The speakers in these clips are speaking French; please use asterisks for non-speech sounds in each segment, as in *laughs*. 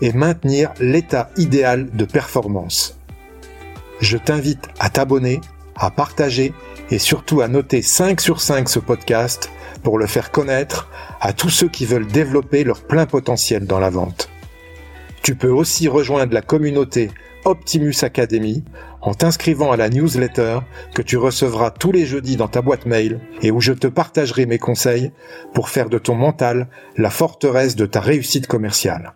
et maintenir l'état idéal de performance. Je t'invite à t'abonner, à partager et surtout à noter 5 sur 5 ce podcast pour le faire connaître à tous ceux qui veulent développer leur plein potentiel dans la vente. Tu peux aussi rejoindre la communauté Optimus Academy en t'inscrivant à la newsletter que tu recevras tous les jeudis dans ta boîte mail et où je te partagerai mes conseils pour faire de ton mental la forteresse de ta réussite commerciale.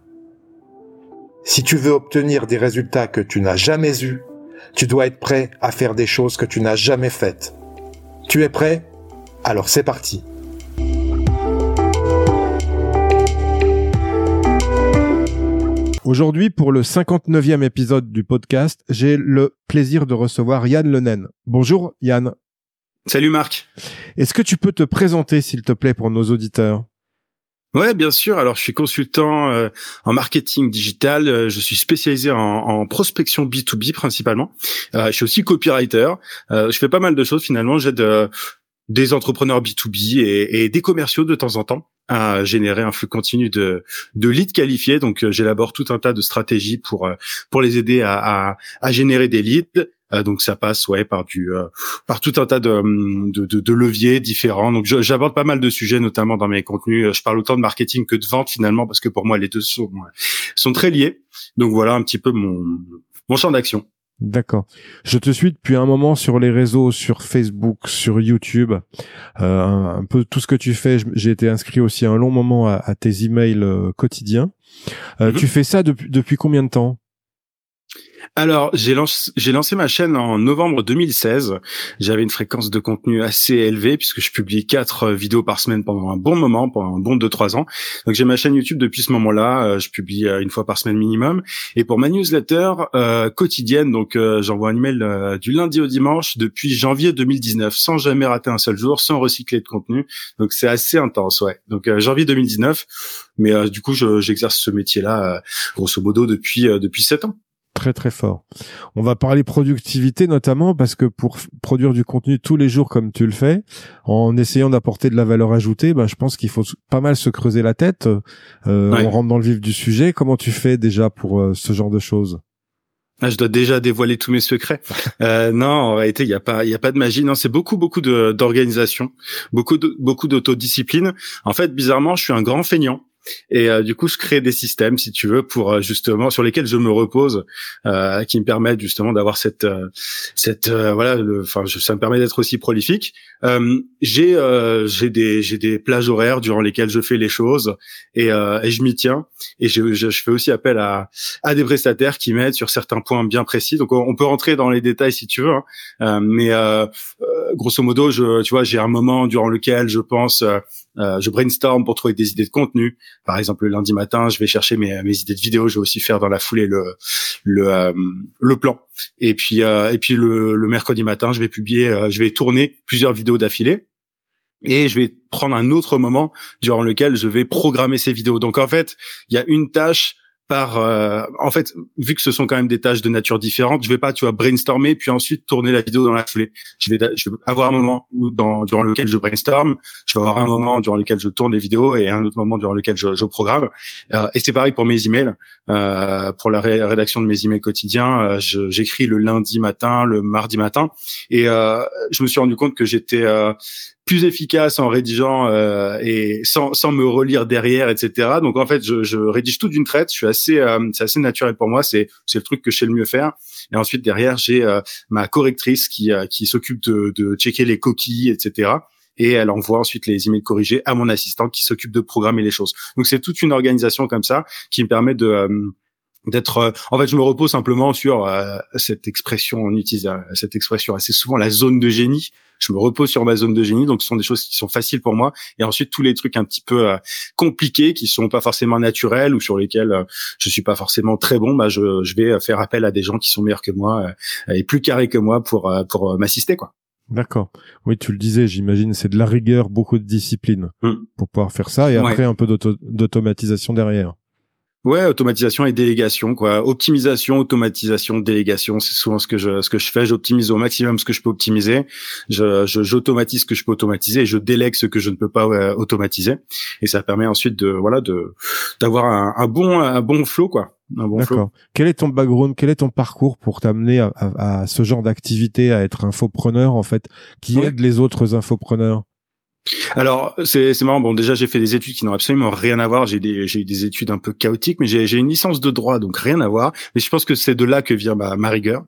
Si tu veux obtenir des résultats que tu n'as jamais eus, tu dois être prêt à faire des choses que tu n'as jamais faites. Tu es prêt? Alors c'est parti. Aujourd'hui, pour le 59e épisode du podcast, j'ai le plaisir de recevoir Yann Lenen. Bonjour Yann. Salut Marc. Est-ce que tu peux te présenter s'il te plaît pour nos auditeurs? Ouais, bien sûr. Alors, je suis consultant euh, en marketing digital. Euh, je suis spécialisé en, prospection B2B principalement. Euh, je suis aussi copywriter. je fais pas mal de choses finalement. J'aide des entrepreneurs B2B et, et, des commerciaux de temps en temps à générer un flux continu de, de leads qualifiés. Donc, j'élabore tout un tas de stratégies pour pour les aider à, à, à générer des leads euh, donc ça passe ouais par du euh, par tout un tas de, de, de, de leviers différents. Donc j'aborde pas mal de sujets, notamment dans mes contenus. Je parle autant de marketing que de vente finalement, parce que pour moi les deux sont sont très liés. Donc voilà un petit peu mon mon champ d'action. D'accord. Je te suis depuis un moment sur les réseaux, sur Facebook, sur YouTube, euh, un, peu tout ce que tu fais. J'ai été inscrit aussi un long moment à, tes emails euh, quotidiens. Euh, mm-hmm. Tu fais ça depuis, depuis combien de temps? Alors, j'ai lancé, j'ai lancé ma chaîne en novembre 2016. J'avais une fréquence de contenu assez élevée puisque je publie quatre euh, vidéos par semaine pendant un bon moment, pendant un bon deux trois ans. Donc j'ai ma chaîne YouTube depuis ce moment-là. Euh, je publie euh, une fois par semaine minimum. Et pour ma newsletter quotidienne, donc j'envoie un email du lundi au dimanche depuis janvier 2019, sans jamais rater un seul jour, sans recycler de contenu. Donc c'est assez intense, ouais. Donc janvier 2019. Mais du coup, j'exerce ce métier-là grosso modo depuis depuis sept ans très très fort. On va parler productivité notamment parce que pour produire du contenu tous les jours comme tu le fais, en essayant d'apporter de la valeur ajoutée, ben, je pense qu'il faut pas mal se creuser la tête. Euh, On rentre dans le vif du sujet. Comment tu fais déjà pour euh, ce genre de choses? Ah, je dois déjà dévoiler tous mes secrets. *laughs* Euh, non, en réalité, il n'y a pas, il y a pas de magie. Non, c'est beaucoup, beaucoup d'organisation, beaucoup, de, beaucoup d'autodiscipline. En fait, bizarrement, je suis un grand feignant. Et euh, du coup, je crée des systèmes, si tu veux, pour euh, justement sur lesquels je me repose, euh, qui me permettent justement d'avoir cette cette voilà, enfin, ça me permet d'être aussi prolifique. j'ai j'ai des j'ai des plages horaires durant lesquelles je fais les choses et, et je m'y tiens. Et je, je, fais aussi appel à à des prestataires qui m'aident sur certains points bien précis. Donc, on, peut rentrer dans les détails si tu veux, hein. mais grosso modo, je tu vois, j'ai un moment durant lequel je pense euh, je brainstorm pour trouver des idées de contenu. Par exemple, le lundi matin, je vais chercher mes, mes idées de vidéo. Je vais aussi faire dans la foulée le le, euh, le plan. Et puis euh, et puis le, le, mercredi matin, je vais publier, je vais tourner plusieurs vidéos d'affilée. Et je vais prendre un autre moment durant lequel je vais programmer ces vidéos. Donc en fait, il y a une tâche par euh, en fait vu que ce sont quand même des tâches de nature différente je vais pas tu vois brainstormer puis ensuite tourner la vidéo dans la foulée je vais je vais avoir un moment où dans durant lequel je brainstorm je vais avoir un moment durant lequel je tourne les vidéos et un autre moment durant lequel je, je programme euh, et c'est pareil pour mes emails euh, pour la rédaction de mes emails quotidiens euh, j'écris le lundi matin le mardi matin et euh, je me suis rendu compte que j'étais plus efficace en rédigeant euh, et sans, sans me relire derrière, etc. Donc en fait, je, je rédige tout d'une traite. Euh, c'est assez naturel pour moi. C'est c'est le truc que je sais le mieux faire. Et ensuite derrière, j'ai euh, ma correctrice qui qui s'occupe de, de checker les coquilles, etc. Et elle envoie ensuite les emails corrigés à mon assistant qui s'occupe de programmer les choses. Donc c'est toute une organisation comme ça qui me permet de d'être euh, en fait je me repose simplement sur euh, cette expression on utilise euh, cette expression assez souvent la zone de génie je me repose sur ma zone de génie donc ce sont des choses qui sont faciles pour moi et ensuite tous les trucs un petit peu compliqués qui sont pas forcément naturels ou sur lesquels je suis pas forcément très bon bah je, je vais faire appel à des gens qui sont meilleurs que moi et plus carrés que moi pour pour m'assister quoi D'accord. Oui, tu le disais, j'imagine, c'est de la rigueur, beaucoup de discipline mmh. pour pouvoir faire ça et après un peu d'automatisation derrière. Ouais, automatisation et délégation, quoi. Optimisation, automatisation, délégation, c'est souvent ce que je ce que je fais. J'optimise au maximum ce que je peux optimiser. Je j'automatise ce que je peux automatiser et je délègue ce que je ne peux pas automatiser. Et ça permet ensuite de voilà de d'avoir un, un, bon un bon flow, quoi. Un bon D'accord. Quel est ton background? Quel est ton parcours pour t'amener à, à, ce genre d'activité, à être infopreneur en fait, qui aide les autres infopreneurs? Alors c'est marrant. Bon, déjà j'ai fait des études qui n'ont absolument rien à voir. J'ai eu des études un peu chaotiques, mais j'ai j'ai une licence de droit, donc rien à voir. Mais je pense que c'est de là que vient ma, ma rigueur.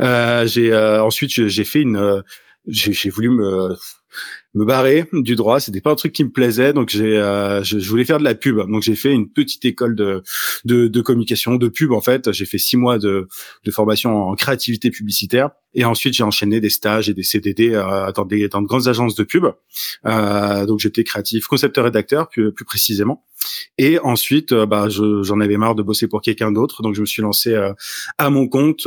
Euh, j'ai euh, ensuite j'ai fait une euh, j'ai voulu me me barrer du droit. C'était pas un truc qui me plaisait, donc j'ai, euh, je, voulais faire de la pub. Donc j'ai fait une petite école de, de, de communication, de pub en fait. J'ai fait six mois de, de formation en créativité publicitaire, et ensuite j'ai enchaîné des stages et des CDD euh, dans, des, dans de grandes agences de pub. Euh, donc j'étais créatif, concepteur, rédacteur plus, plus précisément. Et ensuite, euh, bah, j'en avais marre de bosser pour quelqu'un d'autre, donc je me suis lancé euh, à mon compte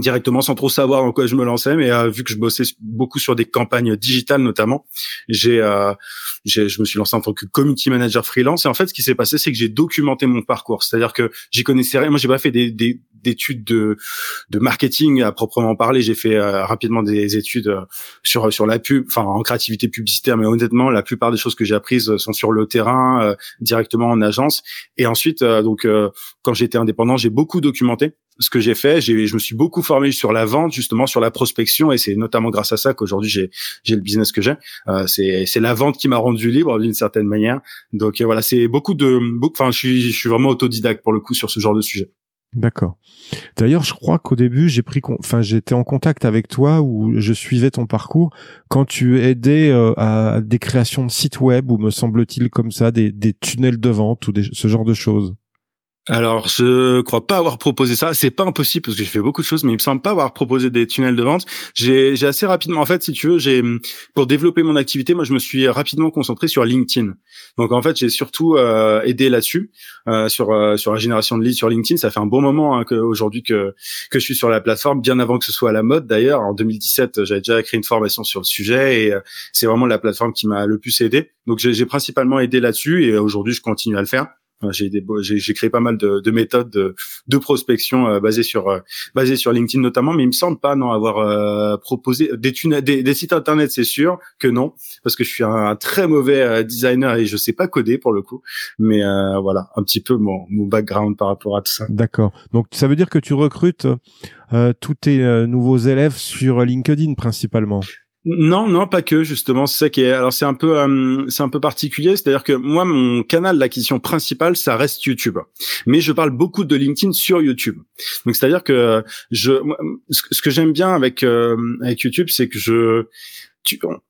directement sans trop savoir en quoi je me lançais mais euh, vu que je bossais beaucoup sur des campagnes digitales notamment j'ai euh, je me suis lancé en tant que community manager freelance. Et en fait ce qui s'est passé c'est que j'ai documenté mon parcours. C'est-à-dire que j'y connaissais rien. Moi j'ai pas fait des, des d'études de de marketing à proprement parler. J'ai fait euh, rapidement des études euh, sur sur la pub enfin en créativité publicitaire. Mais honnêtement la plupart des choses que j'ai apprises sont sur le terrain directement en agence. Et ensuite donc quand j'étais indépendant j'ai beaucoup documenté ce que j'ai fait, j'ai, je me suis beaucoup formé sur la vente, justement sur la prospection, et c'est notamment grâce à ça qu'aujourd'hui j'ai, j'ai le business que j'ai. Euh, c'est, c'est la vente qui m'a rendu libre d'une certaine manière. Donc euh, voilà, c'est beaucoup de, enfin, je suis, je suis vraiment autodidacte pour le coup sur ce genre de sujet. D'accord. D'ailleurs, je crois qu'au début, j'ai pris, enfin, j'étais en contact avec toi ou je suivais ton parcours quand tu aidais euh, à des créations de sites web ou me semble-t-il comme ça, des, des tunnels de vente ou des, ce genre de choses. Alors, je crois pas avoir proposé ça. C'est pas impossible parce que j'ai fait beaucoup de choses, mais il me semble pas avoir proposé des tunnels de vente. J'ai, assez rapidement, en fait, si tu veux, j'ai pour développer mon activité, moi, je me suis rapidement concentré sur LinkedIn. Donc, en fait, j'ai surtout euh, aidé là-dessus euh, sur euh, sur la génération de leads sur LinkedIn. Ça fait un bon moment hein, que aujourd'hui que que je suis sur la plateforme, bien avant que ce soit à la mode. D'ailleurs, en 2017, j'avais déjà créé une formation sur le sujet et c'est vraiment la plateforme qui m'a le plus aidé. Donc, j'ai principalement aidé là-dessus et aujourd'hui, je continue à le faire. J'ai créé pas mal de, de méthodes de, de prospection euh, basées sur euh, basées sur LinkedIn notamment, mais il me semble pas non avoir euh, proposé des, des, des, sites internet, c'est sûr que non, parce que je suis un, très mauvais euh, designer et je sais pas coder pour le coup. Mais voilà, un petit peu mon, mon background par rapport à tout ça. D'accord. Donc ça veut dire que tu recrutes tous tes nouveaux élèves sur LinkedIn principalement? Non, non, pas que justement. C'est ça qui est. Alors c'est un peu, euh, c'est un peu particulier. C'est-à-dire que moi, mon canal d'acquisition principal, ça reste YouTube. Mais je parle beaucoup de LinkedIn sur YouTube. Donc c'est-à-dire que je, ce que j'aime bien avec euh, avec YouTube, c'est que je,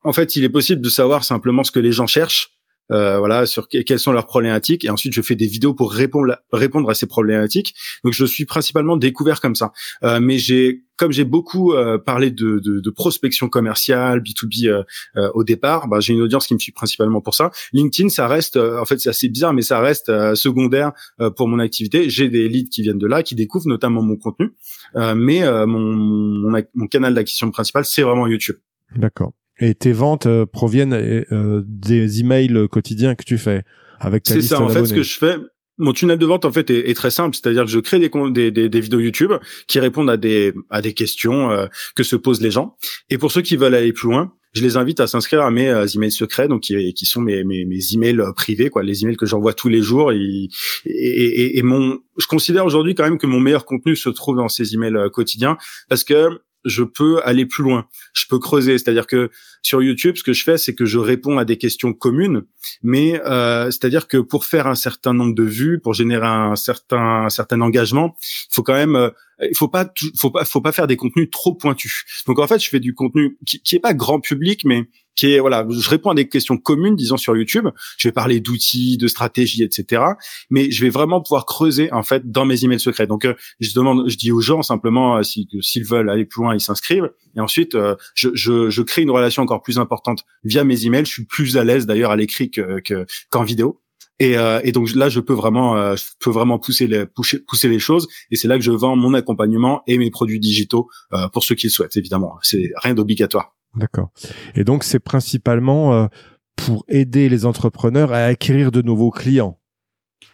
en fait, il est possible de savoir simplement ce que les gens cherchent euh, voilà, sur quelles sont leurs problématiques. Et ensuite, je fais des vidéos pour répondre répondre à ces problématiques. Donc, je suis principalement découvert comme ça. Euh, mais j'ai comme j'ai beaucoup euh, parlé de, de, de, prospection commerciale, B2B euh, euh, au départ, bah, j'ai une audience qui me suit principalement pour ça. LinkedIn, ça reste, en fait, c'est assez bizarre, mais ça reste secondaire pour mon activité. J'ai des leads qui viennent de là, qui découvrent notamment mon contenu, mais mon, mon, mon canal d'acquisition principal, c'est vraiment YouTube. D'accord. Et tes ventes euh, proviennent euh, des emails quotidiens que tu fais avec ta C'est ça, en fait, ce que je fais. Mon tunnel de vente en fait est, très simple, c'est-à-dire que je crée des, des, des, des, vidéos YouTube qui répondent à des à des questions euh, que se posent les gens. Et pour ceux qui veulent aller plus loin, je les invite à s'inscrire à mes emails secrets, donc qui, qui sont mes, mes, mes emails privés, quoi, les emails que j'envoie tous les jours. Et, et, et, mon, je considère aujourd'hui quand même que mon meilleur contenu se trouve dans ces emails quotidiens parce que je peux aller plus loin. Je peux creuser. C'est-à-dire que sur YouTube, ce que je fais, c'est que je réponds à des questions communes, mais euh, c'est-à-dire que pour faire un certain nombre de vues, pour générer un certain un certain engagement, il faut quand même euh, il faut pas, faut pas, faut pas faire des contenus trop pointus. Donc en fait, je fais du contenu qui, qui est pas grand public, mais qui est voilà, je réponds à des questions communes, disons sur YouTube. Je vais parler d'outils, de stratégies, etc. Mais je vais vraiment pouvoir creuser en fait dans mes emails secrets. Donc euh, je demande, je dis aux gens simplement euh, si s'ils veulent aller plus loin, ils s'inscrivent. Et ensuite, euh, je, je, je, crée une relation encore plus importante via mes emails. Je suis plus à l'aise d'ailleurs à l'écrit que qu'en vidéo. Et, euh, et, donc là, je peux vraiment, euh, je peux vraiment pousser les, pousser, les choses. Et c'est là que je vends mon accompagnement et mes produits digitaux euh, pour ceux qui le souhaitent, évidemment. C'est rien d'obligatoire. D'accord. Et donc c'est principalement euh, pour aider les entrepreneurs à acquérir de nouveaux clients.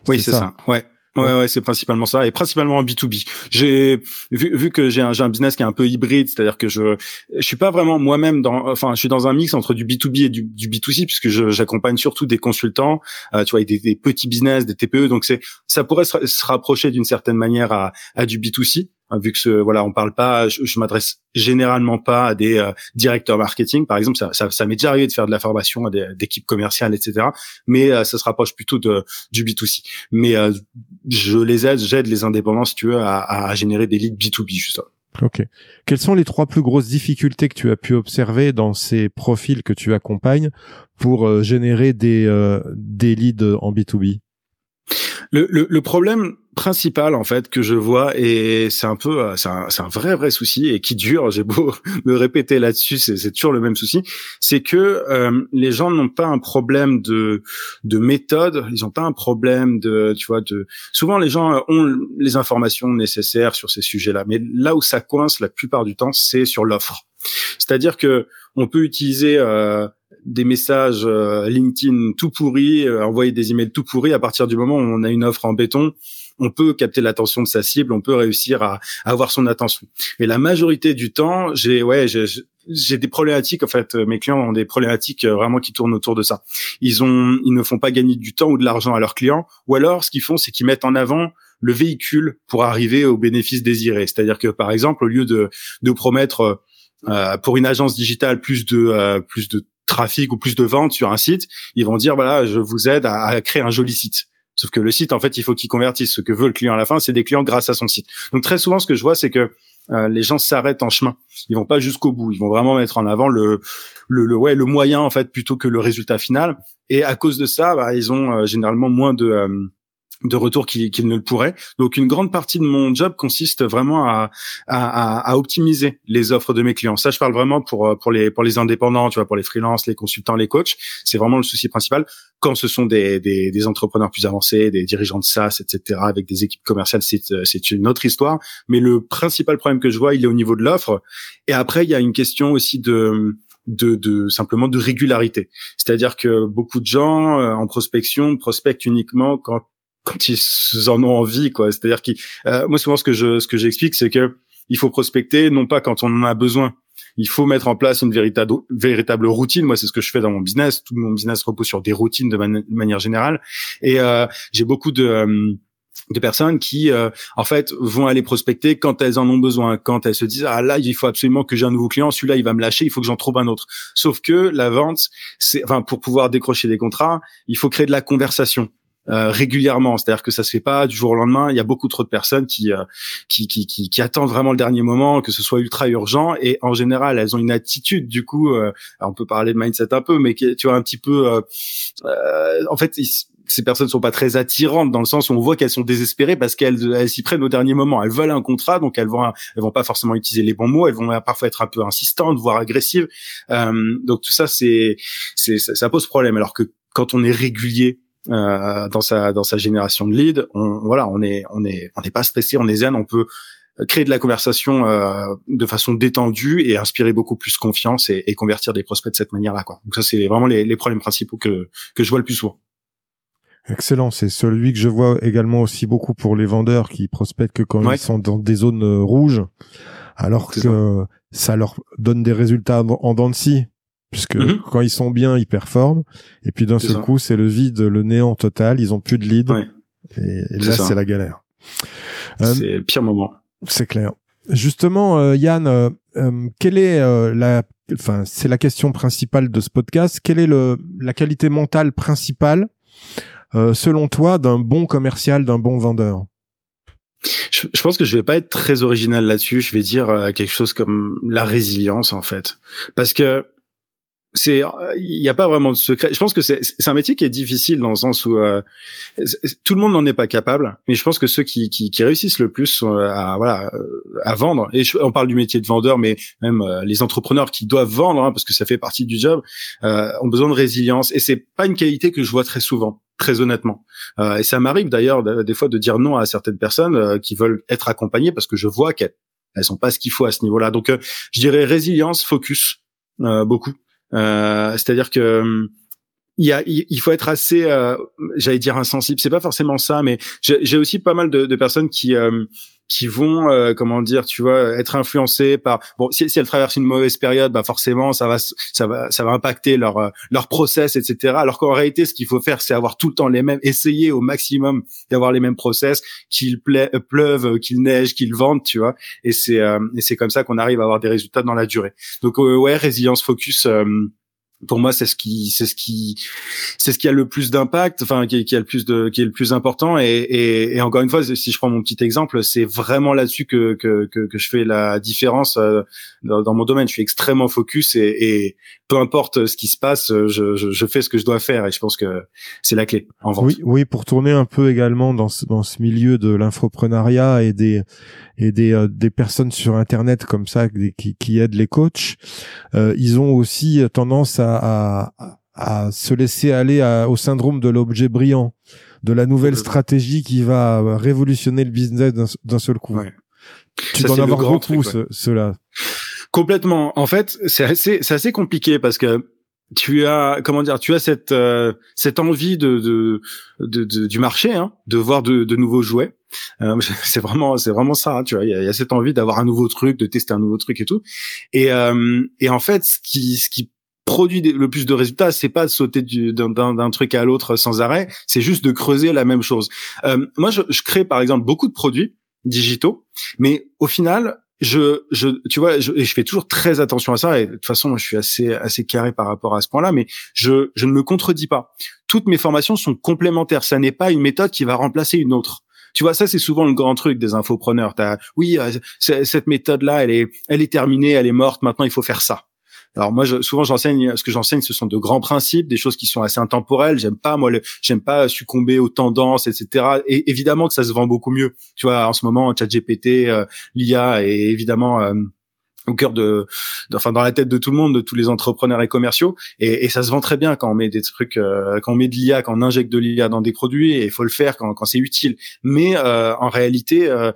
Oui, c'est ça. ça. Ouais. Ouais, ouais, c'est principalement ça, et principalement en B2B. J'ai vu, vu que j'ai un, un, business qui est un peu hybride, c'est-à-dire que je je suis pas vraiment moi-même dans, enfin, je suis dans un mix entre du B2B et du, du B2C puisque j'accompagne surtout des consultants, euh, tu vois, des, des, petits business, des TPE, donc c'est ça pourrait se, se rapprocher d'une certaine manière à, à du B2C. Hein, vu que ce, voilà, on parle pas, je, je m'adresse généralement pas à des euh, directeurs marketing, par exemple. Ça, ça, ça m'est déjà arrivé de faire de la formation à des équipes commerciales, etc. Mais euh, ça se rapproche plutôt de du B2C. Mais euh, je les aide, j'aide les indépendants, si tu veux, à, à générer des leads B2B, juste. Ok. Quelles sont les trois plus grosses difficultés que tu as pu observer dans ces profils que tu accompagnes pour générer des des leads en B2B le, le, le, problème principal en fait que je vois et c'est un peu euh, c'est un, un, vrai vrai souci et qui dure *laughs* j'ai beau me répéter là-dessus c'est toujours le même souci c'est que euh, les gens n'ont pas un problème de de méthode ils n'ont pas un problème de tu vois de souvent les gens ont les informations nécessaires sur ces sujets-là mais là où ça coince la plupart du temps c'est sur l'offre. C'est-à-dire que on peut utiliser euh, des messages euh, LinkedIn tout pourris, euh, envoyer des emails tout pourris à partir du moment où on a une offre en béton, on peut capter l'attention de sa cible, on peut réussir à, avoir son attention. Et la majorité du temps, j'ai ouais, j'ai des problématiques en fait mes clients ont des problématiques euh, vraiment qui tournent autour de ça. Ils ont ils ne font pas gagner du temps ou de l'argent à leurs clients ou alors ce qu'ils font c'est qu'ils mettent en avant le véhicule pour arriver au bénéfice désiré. C'est-à-dire que par exemple au lieu de de promettre euh, pour une agence digitale plus de plus de trafic ou plus de ventes sur un site, ils vont dire voilà, je vous aide à, créer un joli site. Sauf que le site, en fait, il faut qu'il convertisse. Ce que veut le client à la fin, c'est des clients grâce à son site. Donc très souvent, ce que je vois, c'est que euh, les gens s'arrêtent en chemin. Ils vont pas jusqu'au bout. Ils vont vraiment mettre en avant le, le, le, ouais, le moyen en fait plutôt que le résultat final. Et à cause de ça, bah, ils ont euh, généralement moins de euh, de retour qu'il ne le pourrait. Donc une grande partie de mon job consiste vraiment à, à, à, optimiser les offres de mes clients. Ça, je parle vraiment pour pour les pour les indépendants, tu vois, pour les freelances, les consultants, les coachs. C'est vraiment le souci principal. Quand ce sont des, des, des entrepreneurs plus avancés, des dirigeants de SaaS, etc., avec des équipes commerciales, c'est c'est une autre histoire. Mais le principal problème que je vois, il est au niveau de l'offre. Et après, il y a une question aussi de de, de, simplement de régularité. C'est-à-dire que beaucoup de gens euh, en prospection prospectent uniquement quand quand ils en ont envie, quoi. C'est-à-dire que euh, moi souvent ce que je ce que j'explique, c'est que il faut prospecter non pas quand on en a besoin. Il faut mettre en place une véritable véritable routine. Moi, c'est ce que je fais dans mon business. Tout mon business repose sur des routines de, manière générale. Et euh, j'ai beaucoup de euh, de personnes qui euh, en fait vont aller prospecter quand elles en ont besoin, quand elles se disent ah là il faut absolument que j'ai un nouveau client, celui-là il va me lâcher, il faut que j'en trouve un autre. Sauf que la vente, c'est enfin pour pouvoir décrocher des contrats, il faut créer de la conversation. Euh, régulièrement. C'est-à-dire que ça se fait pas du jour au lendemain. Il y a beaucoup trop de personnes qui, euh, qui, qui, qui, qui, attendent vraiment le dernier moment, que ce soit ultra urgent. Et en général, elles ont une attitude. Du coup, euh, on peut parler de mindset un peu, mais tu vois un petit peu. en fait, ces personnes sont pas très attirantes dans le sens où on voit qu'elles sont désespérées parce qu'elles elles s'y prennent au dernier moment. Elles veulent un contrat, donc elles vont elles vont pas forcément utiliser les bons mots. Elles vont parfois être un peu insistantes, voire agressives. donc tout ça, c'est c'est ça pose problème. Alors que quand on est régulier euh, dans sa dans sa génération de leads. On, voilà, on est on est on n'est pas stressé, on est zen, on peut créer de la conversation euh, de façon détendue et inspirer beaucoup plus confiance et, et convertir des prospects de cette manière-là. Quoi. Donc ça, c'est vraiment les, les problèmes principaux que que je vois le plus souvent. Excellent, c'est celui que je vois également aussi beaucoup pour les vendeurs qui prospectent que quand ils sont dans des zones euh, rouges, alors que ça. ça. leur donne des résultats en dents de scie puisque mhm. quand ils sont bien, ils performent. Et puis d'un seul coup, c'est le vide, le néant total. Ils ont plus de lead. Et, là, c'est la galère. Euh, c'est le pire moment. C'est clair. Justement, euh, Yann, euh, quelle est la, enfin, c'est la question principale de ce podcast. Quelle est le, la qualité mentale principale, selon toi, d'un bon commercial, d'un bon vendeur? Je, je, pense que je vais pas être très original là-dessus. Je vais dire quelque chose comme la résilience en fait, parce que c'est il n'y a pas vraiment de secret. Je pense que c'est un métier qui est difficile dans le sens où euh, tout le monde n'en est pas capable, mais je pense que ceux qui, qui, qui réussissent le plus à voilà à vendre et on parle du métier de vendeur, mais même euh, les entrepreneurs qui doivent vendre hein, parce que ça fait partie du job euh, ont besoin de résilience et c'est pas une qualité que je vois très souvent très honnêtement. Euh, et ça m'arrive d'ailleurs des fois de dire non à certaines personnes euh, qui veulent être accompagnées parce que je vois qu'elles elles sont pas ce qu'il faut à ce niveau-là. Donc je dirais résilience, focus, beaucoup. Euh, c'est-à-dire que hum, il, y a, il faut être assez, euh, j'allais dire insensible. C'est pas forcément ça, mais j'ai aussi pas mal de, de personnes qui euh, qui vont, euh, comment dire, tu vois, être influencées par. Bon, si, si elles traversent une mauvaise période, bah forcément, ça va, ça va, ça va impacter leur euh, leur process, etc. Alors qu'en réalité, ce qu'il faut faire, c'est avoir tout le temps les mêmes, essayer au maximum d'avoir les mêmes process, qu'il pleuve, qu'il neige, qu'il vente, tu vois. Et c'est et c'est comme ça qu'on arrive à avoir des résultats dans la durée. Donc ouais, résilience, focus pour moi c'est ce qui c'est ce qui c'est ce qui a le plus d'impact enfin qui, qui, a le plus de qui est le plus important. Et, encore une fois si je prends mon petit exemple c'est vraiment là-dessus que, que, que que je fais la différence euh, dans, dans, mon domaine. Je suis extrêmement focus et, et peu importe ce qui se passe je, je, je, fais ce que je dois faire et je pense que c'est la clé en vente oui oui pour tourner un peu également dans ce, dans ce milieu de l'infoprenariat et des et des euh, des personnes sur internet comme ça qui, qui aident les coachs euh, ils ont aussi tendance à à, à, se laisser aller au syndrome de l'objet brillant, de la nouvelle stratégie qui va révolutionner le business d'un seul coup. Tu dois en avoir beaucoup, cela. Complètement. En fait, c'est assez, c'est assez compliqué parce que tu as comment dire tu as cette euh, cette envie de, de, de, du marché hein, de voir de, de nouveaux jouets euh, *laughs* c'est vraiment c'est vraiment ça hein, tu vois il y, a, cette envie d'avoir un nouveau truc de tester un nouveau truc et tout et euh, et en fait ce qui ce qui produit le plus de résultats, c'est pas de sauter d'un truc à l'autre sans arrêt, c'est juste de creuser la même chose. Euh, moi, je, je, crée par exemple beaucoup de produits digitaux, mais au final, je, je, tu vois, je, je fais toujours très attention à ça. Et de toute façon, je suis assez, assez carré par rapport à ce point-là. Mais je, je ne me contredis pas. Toutes mes formations sont complémentaires. Ça n'est pas une méthode qui va remplacer une autre. Tu vois, ça c'est souvent le grand truc des infopreneurs. T'as, oui, euh, cette méthode-là, elle est, elle est terminée, elle est morte. Maintenant, il faut faire ça. Alors moi, je, souvent, j'enseigne. Ce que j'enseigne, ce sont de grands principes, des choses qui sont assez intemporelles. J'aime pas moi, j'aime pas succomber aux tendances, etc. Et évidemment que ça se vend beaucoup mieux. Tu vois, en ce moment, ChatGPT, euh, l'IA, et évidemment euh, au cœur de, enfin dans la tête de tout le monde, de tous les entrepreneurs et commerciaux, et, et ça se vend très bien quand on met des trucs, euh, quand on met de l'IA, quand on injecte de l'IA dans des produits, et il faut le faire quand, quand c'est utile. Mais euh, en réalité, euh,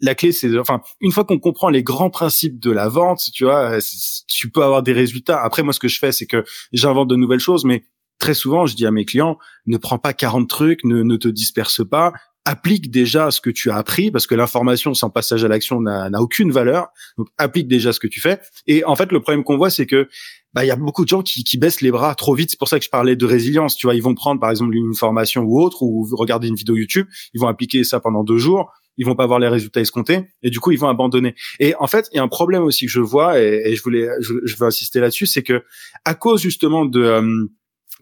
la clé, c'est, enfin, une fois qu'on comprend les grands principes de la vente, tu vois, tu peux avoir des résultats. Après, moi, ce que je fais, c'est que j'invente de nouvelles choses, mais très souvent, je dis à mes clients, ne prends pas 40 trucs, ne, ne te disperse pas, applique déjà ce que tu as appris parce que l'information sans passage à l'action n'a aucune valeur. Donc applique déjà ce que tu fais. Et en fait, le problème qu'on voit, c'est que bah il y a beaucoup de gens qui, qui baissent les bras trop vite. C'est pour ça que je parlais de résilience. Tu vois, ils vont prendre par exemple une formation ou autre ou regarder une vidéo YouTube. Ils vont appliquer ça pendant deux jours. Ils vont pas avoir les résultats escomptés et du coup ils vont abandonner. Et en fait, il y a un problème aussi que je vois et, je voulais, je, je veux insister là-dessus, c'est que à cause justement de euh,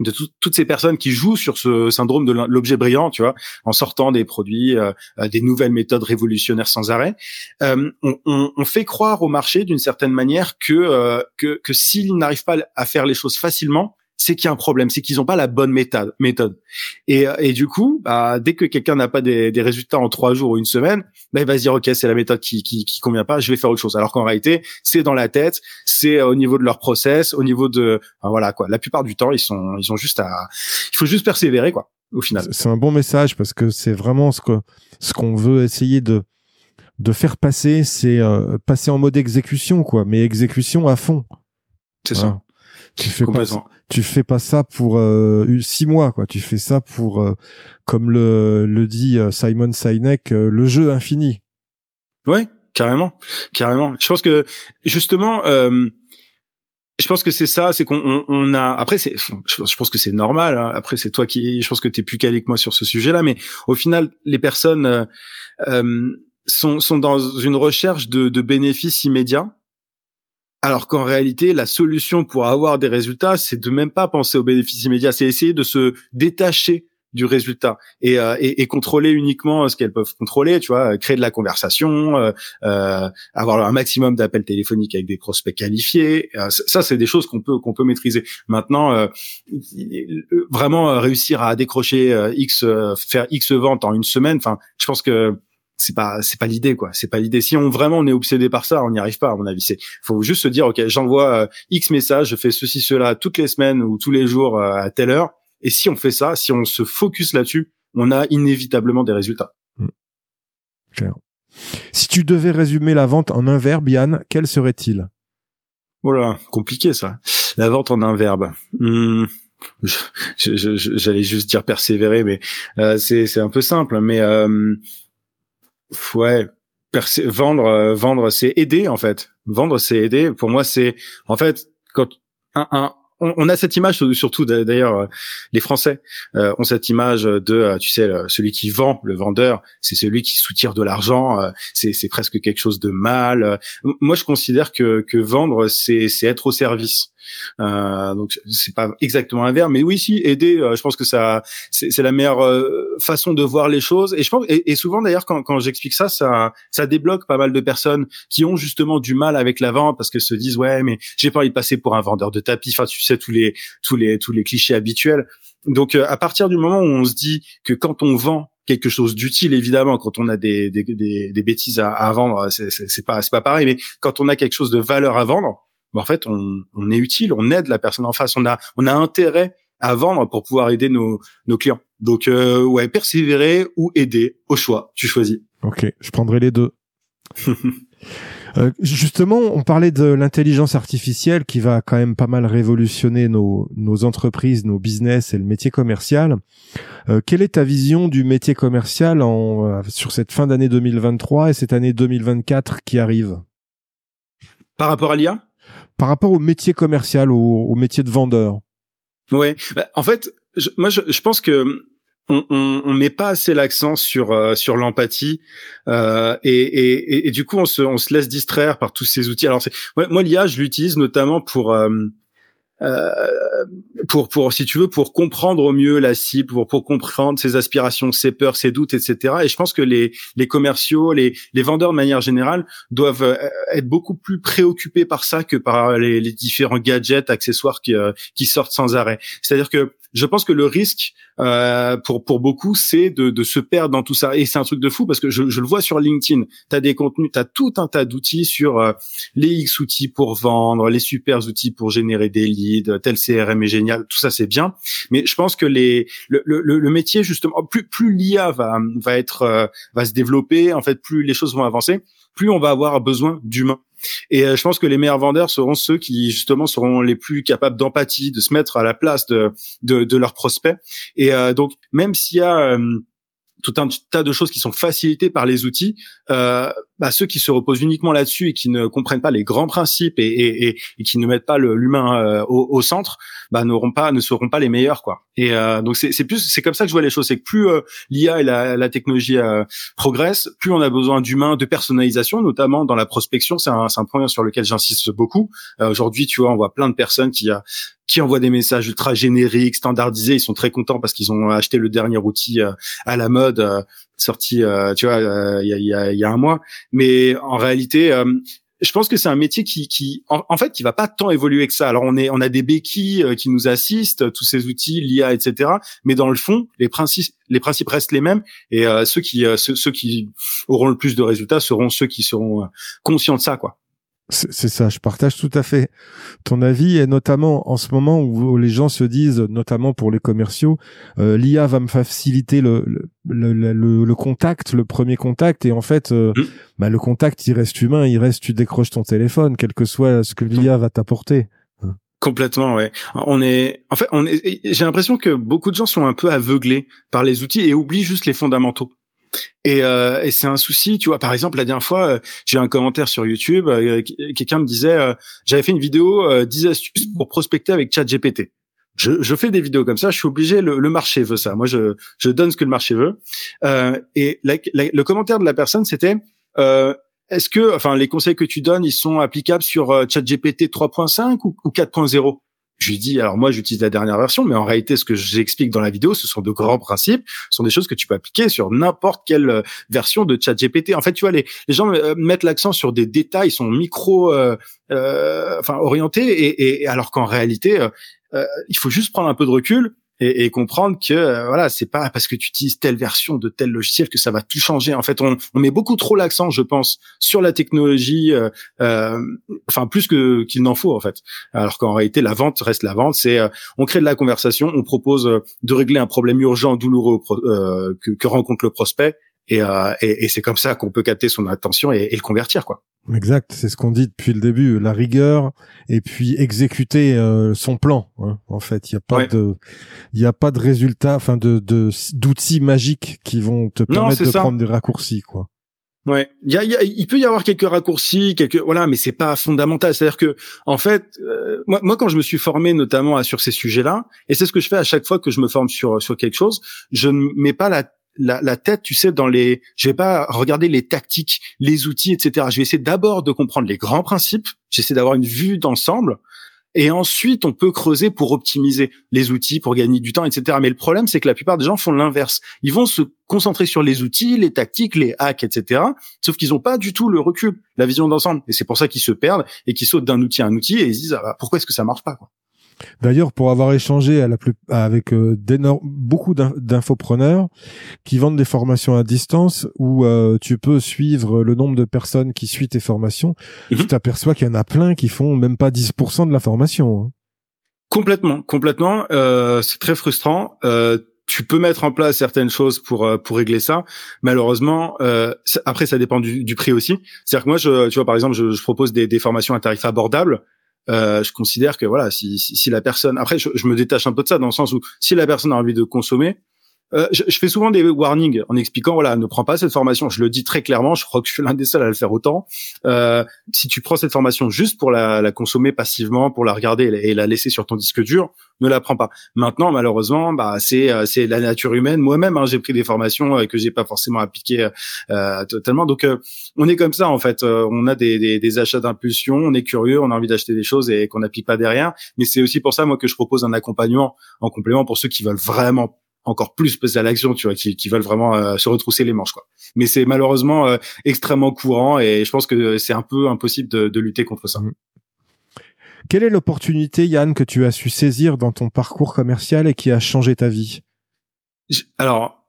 de toutes ces personnes qui jouent sur ce syndrome de l'objet brillant, tu vois, en sortant des produits, euh, euh, des nouvelles méthodes révolutionnaires sans arrêt, euh, on, on, on, fait croire au marché d'une certaine manière que euh, que, que s'ils n'arrivent pas à faire les choses facilement, c'est qu'il y a un problème, c'est qu'ils n'ont pas la bonne méthode. méthode. Et, et du coup, bah, dès que quelqu'un n'a pas des, des, résultats en trois jours ou une semaine, bah, il va se dire ok, c'est la méthode qui, qui, qui convient pas, je vais faire autre chose. Alors qu'en réalité, c'est dans la tête, c'est au niveau de leur process, au niveau de, voilà quoi. La plupart du temps, ils sont, ils ont juste à, il faut juste persévérer quoi. Au final. C'est un bon message parce que c'est vraiment ce que ce qu'on veut essayer de de faire passer, c'est euh, passer en mode exécution quoi, mais exécution à fond. C'est ça. Tu fais pas tu fais pas ça pour euh, six mois quoi tu fais ça pour euh, comme le le dit euh, Simon Sinek le jeu infini ouais carrément carrément je pense que justement je pense que c'est ça, c'est qu'on on, a. Après, c'est, je, pense que c'est normal. Hein. Après, c'est toi qui. Je pense que t'es plus calé que moi sur ce sujet-là, mais au final, les personnes sont sont dans une recherche de, de bénéfices immédiats alors qu'en réalité, la solution pour avoir des résultats, c'est de même pas penser aux bénéfices immédiats, c'est essayer de se détacher du résultat et, euh, et, et, contrôler uniquement ce qu'elles peuvent contrôler, tu vois, créer de la conversation, euh, euh avoir un maximum d'appels téléphoniques avec des prospects qualifiés. Euh, ça, c'est des choses qu'on peut qu'on peut maîtriser. Maintenant, vraiment réussir à décrocher x, faire x ventes en une semaine, enfin, je pense que c'est pas c'est pas l'idée quoi c'est pas l'idée si on vraiment on est obsédé par ça on n'y arrive pas à mon avis c'est faut juste se dire ok j'envoie x messages je fais ceci cela toutes les semaines ou tous les jours à telle heure et si on fait ça, si on se focus là-dessus, on a inévitablement des résultats. Hmm. Si tu devais résumer la vente en un verbe, Yann, quel serait-il? Voilà, compliqué ça. La vente en un verbe. Hmm. J'allais juste dire persévérer, mais euh, c'est un peu simple. Mais euh, ouais, vendre, euh, vendre, c'est aider en fait. Vendre, c'est aider. Pour moi, c'est en fait quand un, un on, a cette image surtout d'ailleurs euh, les Français euh, ont cette image de euh, tu sais celui qui vend le vendeur c'est celui qui soutire de l'argent c'est presque quelque chose de mal moi je considère que, que vendre c'est être au service euh, donc c'est pas exactement un verbe, mais oui, si aider, euh, je pense que ça, c'est la meilleure euh, façon de voir les choses. Et je pense, et, souvent d'ailleurs quand, quand j'explique ça, ça, ça débloque pas mal de personnes qui ont justement du mal avec la vente parce qu'elles se disent ouais, mais j'ai pas envie de passer pour un vendeur de tapis. Enfin, tu sais tous les tous les tous les clichés habituels. Donc à partir du moment où on se dit que quand on vend quelque chose d'utile évidemment quand on a des des, des, des bêtises à, à vendre c'est pas c'est pas pareil mais quand on a quelque chose de valeur à vendre en fait, on, on, est utile, on aide la personne en face, on a, on a intérêt à vendre pour pouvoir aider nos, nos clients. Donc, euh, ouais, persévérer ou aider, au choix, tu choisis. Ok, je prendrai les deux. *laughs* euh, justement, on parlait de l'intelligence artificielle qui va quand même pas mal révolutionner nos, nos entreprises, nos business et le métier commercial. Euh, quelle est ta vision du métier commercial en, sur cette fin d'année 2023 et cette année 2024 qui arrive? Par rapport à l'IA par rapport au métier commercial, au, au métier de vendeur Ouais, bah, en fait, moi je, je, pense que on, on, on met pas assez l'accent sur euh, sur l'empathie euh, et, et, et, du coup on se on se laisse distraire par tous ces outils. Alors c'est moi, l'IA je l'utilise notamment pour euh, pour pour si tu veux pour comprendre au mieux la cible pour pour comprendre ses aspirations ses peurs ses doutes etc et je pense que les les commerciaux les les vendeurs de manière générale doivent euh, être beaucoup plus préoccupés par ça que par les, les différents gadgets accessoires qui euh, qui sortent sans arrêt. C'est à dire que je pense que le risque euh, pour pour beaucoup, c'est de, de se perdre dans tout ça. Et c'est un truc de fou parce que je, je le vois sur LinkedIn. Tu as des contenus, tu as tout un tas d'outils sur euh, les X outils pour vendre, les super outils pour générer des leads, tel CRM est génial, tout ça c'est bien. Mais je pense que les le, le, le métier justement, plus plus l'IA va va être euh, va se développer, en fait, plus les choses vont avancer, plus on va avoir besoin d'humains. Et euh, je pense que les meilleurs vendeurs seront ceux qui justement seront les plus capables d'empathie, de se mettre à la place de de, de leurs prospects. Et euh, donc même s'il y a euh, tout un tas de choses qui sont facilitées par les outils, euh, bah, ceux qui se reposent uniquement là-dessus et qui ne comprennent pas les grands principes et, et, et, qui ne mettent pas l'humain euh, au, au, centre, bah, n'auront pas, ne seront pas les meilleurs, quoi. Et euh, donc c'est plus, c'est comme ça que je vois les choses, c'est que plus euh, l'IA et la, la technologie euh, progressent, plus on a besoin d'humains, de personnalisation, notamment dans la prospection. C'est un, un point sur lequel j'insiste beaucoup. Aujourd'hui, tu vois, on voit plein de personnes qui qui envoient des messages ultra génériques, standardisés. Ils sont très contents parce qu'ils ont acheté le dernier outil à la mode sorti, euh, tu vois, euh, il y, a, y, a, y, a, un mois. Mais en réalité, euh, je pense que c'est un métier qui, qui en, fait, qui va pas tant évoluer que ça. Alors on est, on a des béquilles qui nous assistent, tous ces outils, l'IA, etc. Mais dans le fond, les principes, les principes restent les mêmes. Et ceux qui, ceux, qui auront le plus de résultats seront ceux qui seront conscients de ça, quoi. C'est ça, je partage tout à fait ton avis et notamment en ce moment où les gens se disent, notamment pour les commerciaux, euh, l'IA va me faciliter le le, le, le, contact, le premier contact et en fait, euh, mmh. bah, le contact il reste humain, il reste tu décroches ton téléphone, quel que soit ce que l'IA va t'apporter. Hein. Complètement, ouais. On est, en fait, on est. J'ai l'impression que beaucoup de gens sont un peu aveuglés par les outils et oublient juste les fondamentaux. Et, euh, et c'est un souci, tu vois. Par exemple, la dernière fois, euh, j'ai un commentaire sur YouTube, euh, quelqu'un me disait, euh, j'avais fait une vidéo 10 astuces pour prospecter avec ChatGPT. Je, je fais des vidéos comme ça, je suis obligé, le, le marché veut ça. Moi, je, je donne ce que le marché veut. et le commentaire de la personne, c'était est-ce que, enfin, les conseils que tu donnes, ils sont applicables sur ChatGPT 3.5 ou, ou 4.0 Je lui dis, alors moi, j'utilise la dernière version, mais en réalité, ce que j'explique dans la vidéo, ce sont de grands principes, ce sont des choses que tu peux appliquer sur n'importe quelle euh, version de ChatGPT. En fait, tu vois, les, les gens euh, mettent l'accent sur des détails, sont micro, euh, enfin orientés, et, et alors qu'en réalité, il faut juste prendre un peu de recul et, et comprendre que euh, voilà, c'est pas parce que tu utilises telle version de tel logiciel que ça va tout changer. En fait, on, on met beaucoup trop l'accent, je pense, sur la technologie, euh, euh enfin plus que qu'il n'en faut en fait. Alors qu'en réalité, la vente reste la vente. C'est euh, on crée de la conversation, on propose de régler un problème urgent, douloureux que, que rencontre le prospect, et, euh, et, et c'est comme ça qu'on peut capter son attention et, et le convertir quoi. Exact, c'est ce qu'on dit depuis le début, la rigueur et puis exécuter euh, son plan. Hein. En fait, il y a pas de, il y a pas de résultats, enfin de d'outils magiques qui vont te permettre de prendre des raccourcis, quoi. Ouais, il y a, il peut y avoir quelques raccourcis, quelques voilà, mais c'est pas fondamental. C'est-à-dire que en fait, euh, moi, moi, quand je me suis formé notamment sur ces sujets-là, et c'est ce que je fais à chaque fois que je me forme sur sur quelque chose, je ne mets pas la la, la, tête, tu sais, dans les, je vais pas regarder les tactiques, les outils, etc. Je vais essayer d'abord de comprendre les grands principes. J'essaie d'avoir une vue d'ensemble. Et ensuite, on peut creuser pour optimiser les outils, pour gagner du temps, etc. Mais le problème, c'est que la plupart des gens font l'inverse. Ils vont se concentrer sur les outils, les tactiques, les hacks, etc. Sauf qu'ils n'ont pas du tout le recul, la vision d'ensemble. Et c'est pour ça qu'ils se perdent et qu'ils sautent d'un outil à un outil et ils se disent ah, bah, pourquoi est-ce que ça marche pas quoi? D'ailleurs, pour avoir échangé à la plus, avec euh, beaucoup d'infopreneurs qui vendent des formations à distance où euh, tu peux suivre le nombre de personnes qui suivent tes formations, mhm. tu t'aperçois qu'il y en a plein qui font même pas 10% de la formation. Hein. Complètement, complètement. Euh, c'est très frustrant. Euh, tu peux mettre en place certaines choses pour pour régler ça. Malheureusement, après ça dépend du, du prix aussi. C'est-à-dire que moi, je, tu vois, par exemple, je, je propose des, des formations à tarif abordable. Euh, je considère que voilà, si, si, si la personne, après, je, je, me détache un peu de ça dans le sens où si la personne a envie de consommer, euh, je, je, fais souvent des warnings en expliquant voilà ne prends pas cette formation. Je le dis très clairement je crois que je suis l'un des seuls à le faire autant. Euh, si tu prends cette formation juste pour la, la consommer passivement pour la regarder et la laisser sur ton disque dur ne la prends pas. Maintenant malheureusement bah c'est euh, c'est la nature humaine. Moi-même hein, j'ai pris des formations euh, que j'ai pas forcément appliquées totalement donc on est comme ça en fait. On a des, des, des achats d'impulsion on est curieux on a envie d'acheter des choses et qu'on n'applique pas derrière. Mais c'est aussi pour ça moi que je propose un accompagnement en complément pour ceux qui veulent vraiment encore plus passer à l'action, tu vois, qui, qui veulent vraiment euh, se retrousser les manches, quoi. Mais c'est malheureusement euh, extrêmement courant et je pense que c'est un peu impossible de, de lutter contre ça. Mmh. Quelle est l'opportunité, Yann, que tu as su saisir dans ton parcours commercial et qui a changé ta vie? Alors,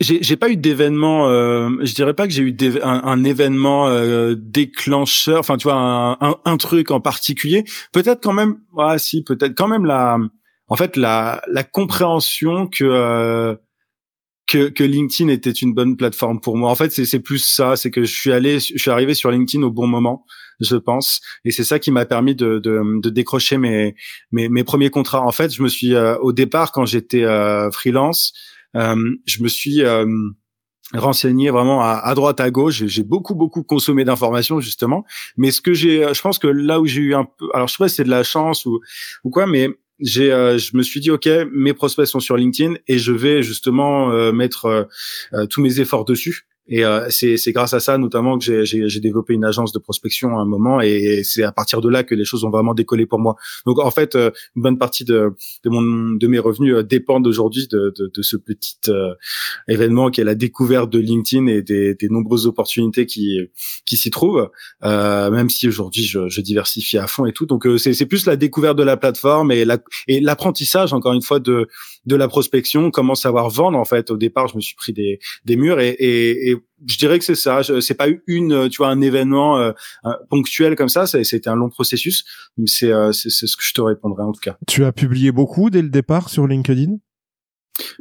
j'ai pas eu d'événement. Euh, je dirais pas que j'ai eu un, un, événement euh, déclencheur. Enfin, tu vois, un, un, un, truc en particulier. Peut-être quand même. Ah, si, peut-être quand même la en fait la, la compréhension que, euh, que que LinkedIn était une bonne plateforme pour moi. En fait, c'est plus ça, c'est que je suis allé, je suis arrivé sur LinkedIn au bon moment, je pense, et c'est ça qui m'a permis de, de, de décrocher mes, mes, mes premiers contrats. En fait, je me suis euh, au départ quand j'étais euh, freelance, je me suis renseigné vraiment à, à, droite à gauche j'ai beaucoup beaucoup consommé d'informations justement mais ce que j'ai je pense que là où j'ai eu un peu alors je sais pas si c'est de la chance ou ou quoi mais j'ai, euh, je me suis dit ok, mes prospects sont sur LinkedIn et je vais justement euh, mettre euh, tous mes efforts dessus. Et euh, c'est grâce à ça notamment que j'ai développé une agence de prospection à un moment et c'est à partir de là que les choses ont vraiment décollé pour moi. Donc en fait, euh, une bonne partie de, de, mon, de mes revenus euh, dépendent aujourd'hui de, de, de, ce petit euh, événement qui est la découverte de LinkedIn et des, des nombreuses opportunités qui, qui s'y trouvent, même si aujourd'hui je, je, diversifie à fond et tout. Donc c'est plus la découverte de la plateforme et l'apprentissage encore une fois de, de la prospection, comment savoir vendre en fait. Au départ, je me suis pris des, des murs et, et, et je dirais que c'est ça. C'est pas une, tu vois, un événement euh, ponctuel comme ça. C'était un long processus. C'est euh, c'est ce que je te répondrai en tout cas. Tu as publié beaucoup dès le départ sur LinkedIn?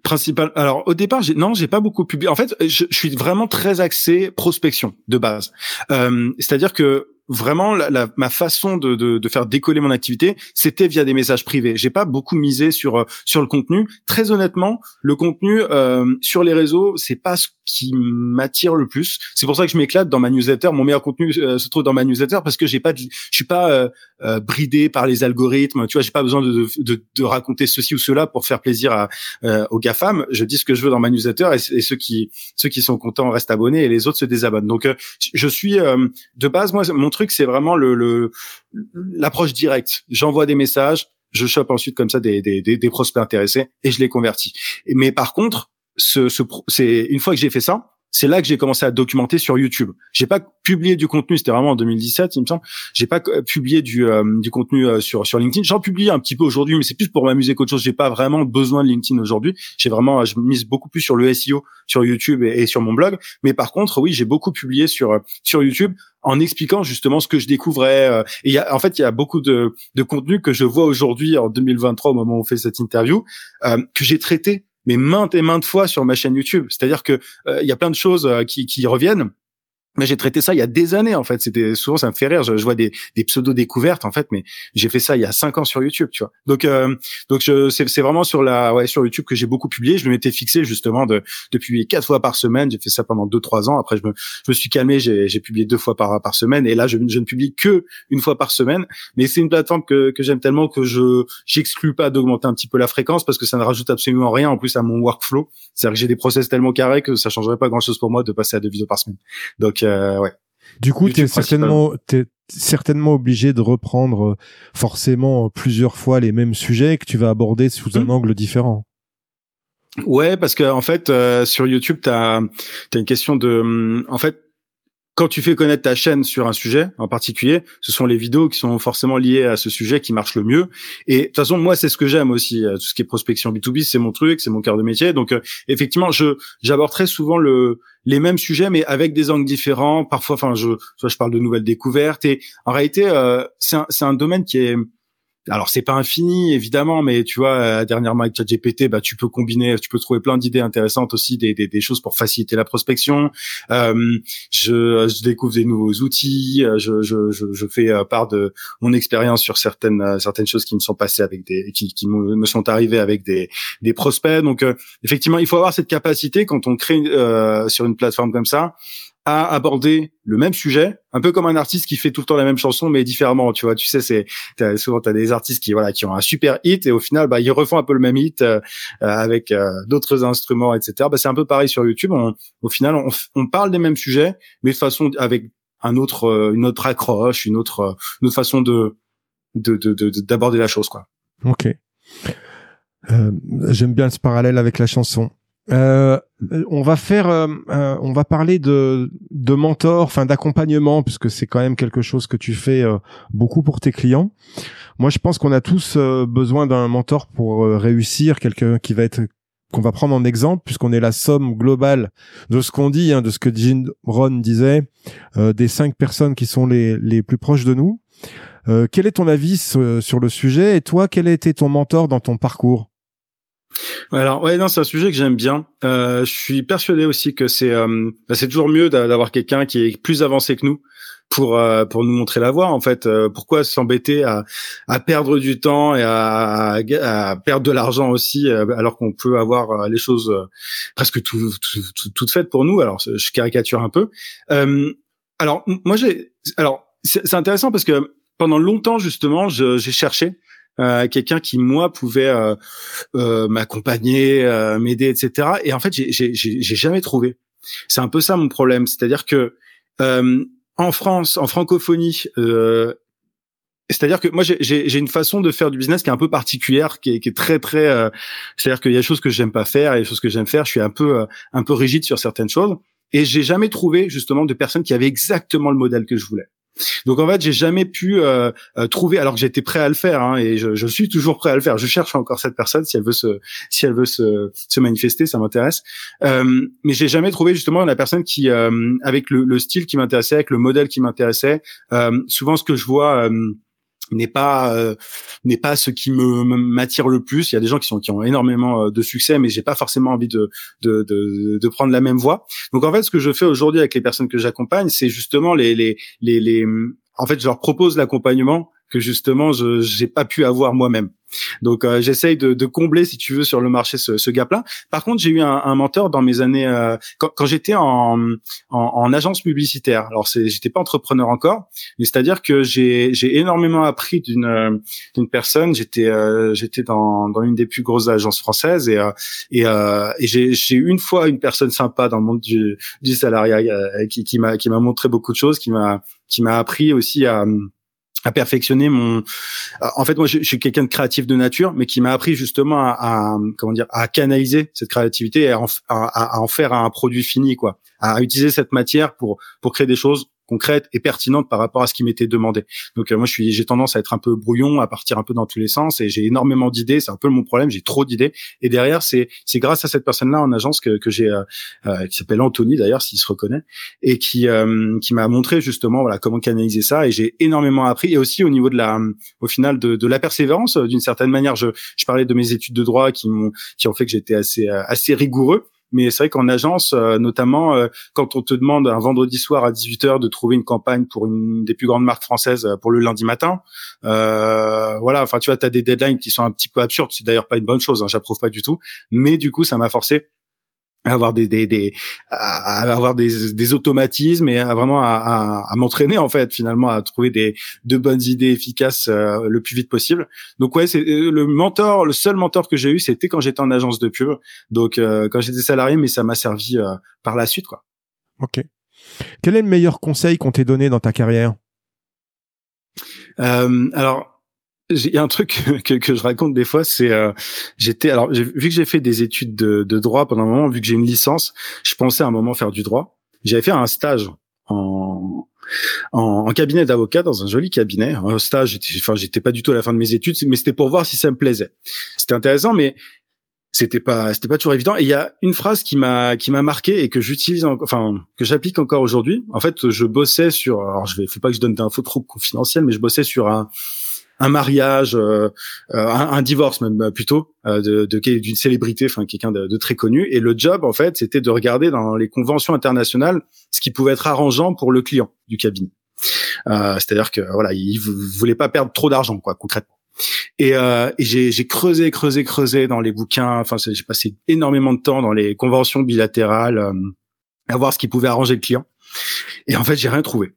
Principal. Alors au départ, non, j'ai pas beaucoup publié. En fait, je, je, suis vraiment très axé prospection de base. Euh, c'est-à-dire que vraiment la, la, ma façon de, de, de, faire décoller mon activité, c'était via des messages privés. J'ai pas beaucoup misé sur euh, sur le contenu. Très honnêtement, le contenu euh, sur les réseaux, c'est pas ce qui m'attire le plus. C'est pour ça que je m'éclate dans ma newsletter. Mon meilleur contenu euh, se trouve dans ma newsletter parce que j'ai pas, je suis pas euh, euh, bridé par les algorithmes. Tu vois, j'ai pas besoin de, de, de, raconter ceci ou cela pour faire plaisir à, aux gafam. Je dis ce que je veux dans ma newsletter et, ceux qui ceux qui sont contents restent abonnés et les autres se désabonnent. Donc je suis de base moi mon truc c'est vraiment le l'approche directe. J'envoie des messages je chope ensuite comme ça des, des, des, prospects intéressés et je les convertis. Mais par contre, ce, ce c'est une fois que j'ai fait ça, c'est là que j'ai commencé à documenter sur YouTube. J'ai pas publié du contenu, c'était vraiment en 2017, il me semble. J'ai pas publié du, euh, du contenu euh, sur sur LinkedIn. J'en publie un petit peu aujourd'hui, mais c'est plus pour m'amuser qu'autre chose. J'ai pas vraiment besoin de LinkedIn aujourd'hui. J'ai vraiment, je mise beaucoup plus sur le SEO sur YouTube et, sur mon blog. Mais par contre, oui, j'ai beaucoup publié sur sur YouTube en expliquant justement ce que je découvrais. Et y a, en fait, il y a beaucoup de, de contenu que je vois aujourd'hui en 2023 au moment où on fait cette interview euh, que j'ai traité mais maintes et maintes fois sur ma chaîne YouTube. C'est-à-dire que euh, il y a plein de choses euh, qui, qui reviennent mais j'ai traité ça il y a des années en fait. C'était souvent ça me fait rire. Je, vois des, des pseudo découvertes en fait, mais j'ai fait ça il y a cinq ans sur YouTube, tu vois. Donc euh, donc je, c'est, vraiment sur la ouais sur YouTube que j'ai beaucoup publié. Je me m'étais fixé justement de, de publier quatre fois par semaine. J'ai fait ça pendant deux trois ans. Après je me je me suis calmé. J'ai, j'ai publié deux fois par par semaine et là je, je ne publie que une fois par semaine. Mais c'est une plateforme que que j'aime tellement que je j'exclus pas d'augmenter un petit peu la fréquence parce que ça ne rajoute absolument rien en plus à mon workflow. C'est-à-dire que j'ai des process tellement carrés que ça changerait pas grand chose pour moi de passer à deux vidéos par semaine. Donc euh, ouais. Du coup, tu es certainement, certainement obligé de reprendre euh, forcément plusieurs fois les mêmes sujets que tu vas aborder sous un mmh. angle différent. Ouais, parce que en fait, euh, sur YouTube, tu as, as, une question de, hum, en fait, quand tu fais connaître ta chaîne sur un sujet en particulier, ce sont les vidéos qui sont forcément liées à ce sujet qui marchent le mieux. Et de toute façon, moi, c'est ce que j'aime aussi. Euh, tout ce qui est prospection B2B, c'est mon truc, c'est mon cœur de métier. Donc, euh, effectivement, je j'aborde très souvent le les mêmes sujets, mais avec des angles différents. Parfois, enfin, je soit je parle de nouvelles découvertes. Et en réalité, euh, c'est un, un domaine qui est alors c'est pas infini évidemment, mais tu vois euh, dernièrement avec ChatGPT, bah tu peux combiner, tu peux trouver plein d'idées intéressantes aussi, des, des, des, choses pour faciliter la prospection. Euh, je, je, découvre des nouveaux outils, euh, je, je, je, fais euh, part de mon expérience sur certaines certaines choses qui me sont passées avec des qui, qui me sont arrivées avec des des prospects. Donc effectivement, il faut avoir cette capacité quand on crée euh, sur une plateforme comme ça à aborder le même sujet, un peu comme un artiste qui fait tout le temps la même chanson mais différemment. Tu vois, tu sais, c'est as, souvent t'as des artistes qui voilà qui ont un super hit et au final bah ils refont un peu le même hit euh, euh, avec euh, d'autres instruments, etc. Bah c'est un peu pareil sur YouTube. au final, on, on, parle des mêmes sujets mais de façon avec un autre une autre accroche, une autre une autre façon de d'aborder de, de, la chose quoi. Ok. J'aime bien ce parallèle avec la chanson. Euh, on va faire, euh, euh, on va parler de de mentor, enfin d'accompagnement, puisque c'est quand même quelque chose que tu fais euh, beaucoup pour tes clients. Moi, je pense qu'on a tous besoin d'un mentor pour réussir, quelqu'un qui va être qu'on va prendre en exemple, puisqu'on est la somme globale de ce qu'on dit, hein, de ce que Jim Ron disait, des cinq personnes qui sont les les plus proches de nous. quel est ton avis sur le sujet? Et toi, quel a été ton mentor dans ton parcours? Alors ouais non c'est un sujet que j'aime bien. Euh, je suis persuadé aussi que c'est euh, bah, c'est toujours mieux d'avoir quelqu'un qui est plus avancé que nous pour euh, pour nous montrer la voie en fait. Euh, pourquoi s'embêter à à perdre du temps et à, à perdre de l'argent aussi euh, alors qu'on peut avoir les choses presque tout, tout, toutes faites pour nous? Alors je caricature un peu. alors moi j'ai alors c'est intéressant parce que pendant longtemps justement j'ai cherché euh, quelqu'un qui moi pouvait euh, euh, m'accompagner, euh, m'aider, etc. Et en fait, j'ai jamais trouvé. C'est un peu ça mon problème, c'est-à-dire que euh, en France, en francophonie, c'est-à-dire que moi j'ai une façon de faire du business qui est un peu particulière, qui est, qui est très très. c'est-à-dire qu'il y a des choses que j'aime pas faire, et des choses que j'aime faire. Je suis un peu un peu rigide sur certaines choses, et j'ai jamais trouvé justement de personnes qui avaient exactement le modèle que je voulais. Donc en fait, j'ai jamais pu euh, euh, trouver, alors que j'étais prêt à le faire, hein, et je, je, suis toujours prêt à le faire. Je cherche encore cette personne si elle veut se, si elle veut se, se manifester, ça m'intéresse. Euh, mais j'ai jamais trouvé justement la personne qui, euh, avec le, le, style qui m'intéressait, avec le modèle qui m'intéressait. Euh, souvent, ce que je vois n'est pas euh, n'est pas ce qui me m'attire le plus. Il y a des gens qui sont qui ont énormément euh, de succès, mais j'ai pas forcément envie de, de de, de prendre la même voie. Donc en fait, ce que je fais aujourd'hui avec les personnes que j'accompagne, c'est justement les les les les en fait, je leur propose l'accompagnement que justement je j'ai pas pu avoir moi-même. Donc euh, j'essaye de, de, combler, si tu veux, sur le marché ce, ce gap-là. Par contre, j'ai eu un, un, mentor dans mes années euh, quand, quand j'étais en, en, en, agence publicitaire. Alors c'est, j'étais pas entrepreneur encore, mais c'est-à-dire que j'ai, énormément appris d'une euh, personne. J'étais euh, dans, dans une des plus grosses agences françaises et et, et j'ai, j'ai une fois une personne sympa dans le monde du, du salariat qui, qui m'a qui m'a montré beaucoup de choses, qui m'a qui m'a appris aussi à à perfectionner mon en fait moi je, suis quelqu'un de créatif de nature mais qui m'a appris justement à, comment dire à canaliser cette créativité et à en, à en, faire un produit fini quoi. À utiliser cette matière pour pour créer des choses concrète et pertinente par rapport à ce qui m'était demandé. Donc euh, moi je suis j'ai tendance à être un peu brouillon, à partir un peu dans tous les sens et j'ai énormément d'idées, c'est un peu mon problème, j'ai trop d'idées. Et derrière c'est c'est grâce à cette personne-là en agence que que j'ai euh, euh, qui s'appelle Anthony d'ailleurs s'il se reconnaît et qui qui m'a montré justement voilà comment canaliser ça. Et j'ai énormément appris. Et aussi au niveau de la au final de, de la persévérance d'une certaine manière je je parlais de mes études de droit qui m'ont qui ont fait que j'étais assez assez rigoureux mais c'est vrai qu'en agence, euh, notamment euh, quand on te demande un vendredi soir à 18h de trouver une campagne pour une des plus grandes marques françaises euh, pour le lundi matin, euh, voilà, enfin tu vois, tu as des deadlines qui sont un petit peu absurdes, c'est d'ailleurs pas une bonne chose, hein, j'approuve pas du tout, mais du coup ça m'a forcé avoir des, des, des à avoir des, des automatismes et à vraiment à, à, m'entraîner en fait finalement à trouver des de bonnes idées efficaces euh, le plus vite possible. Donc ouais c'est euh, le mentor le seul mentor que j'ai eu c'était quand j'étais en agence de pub. Donc euh, quand j'étais salarié mais ça m'a servi par la suite quoi. Ok. Quel est le meilleur conseil qu'on t'ait donné dans ta carrière? Alors il y a un truc *laughs* que, que, je raconte des fois, c'est euh, j'étais alors vu que j'ai fait des études de, de, droit pendant un moment, vu que j'ai une licence, je pensais à un moment faire du droit. J'avais fait un stage en en, en cabinet d'avocat dans un joli cabinet. Un stage, enfin j'étais pas du tout à la fin de mes études, mais c'était pour voir si ça me plaisait. C'était intéressant, mais c'était pas c'était pas toujours évident et il y a une phrase qui m'a qui m'a marqué et que j'utilise enfin que j'applique encore aujourd'hui en fait je bossais sur alors je vais faut pas que je donne des infos trop confidentielles mais je bossais sur un un mariage, euh, euh, un, divorce même euh, plutôt de d'une célébrité, enfin quelqu'un de, très connu. Et le job en fait, c'était de regarder dans les conventions internationales ce qui pouvait être arrangeant pour le client du cabinet. C'est-à-dire que voilà, il voulait pas perdre trop d'argent quoi concrètement. Et, euh, et j'ai creusé, creusé, creusé dans les bouquins. Enfin, j'ai passé énormément de temps dans les conventions bilatérales à voir ce qui pouvait arranger le client. Et en fait, j'ai rien trouvé.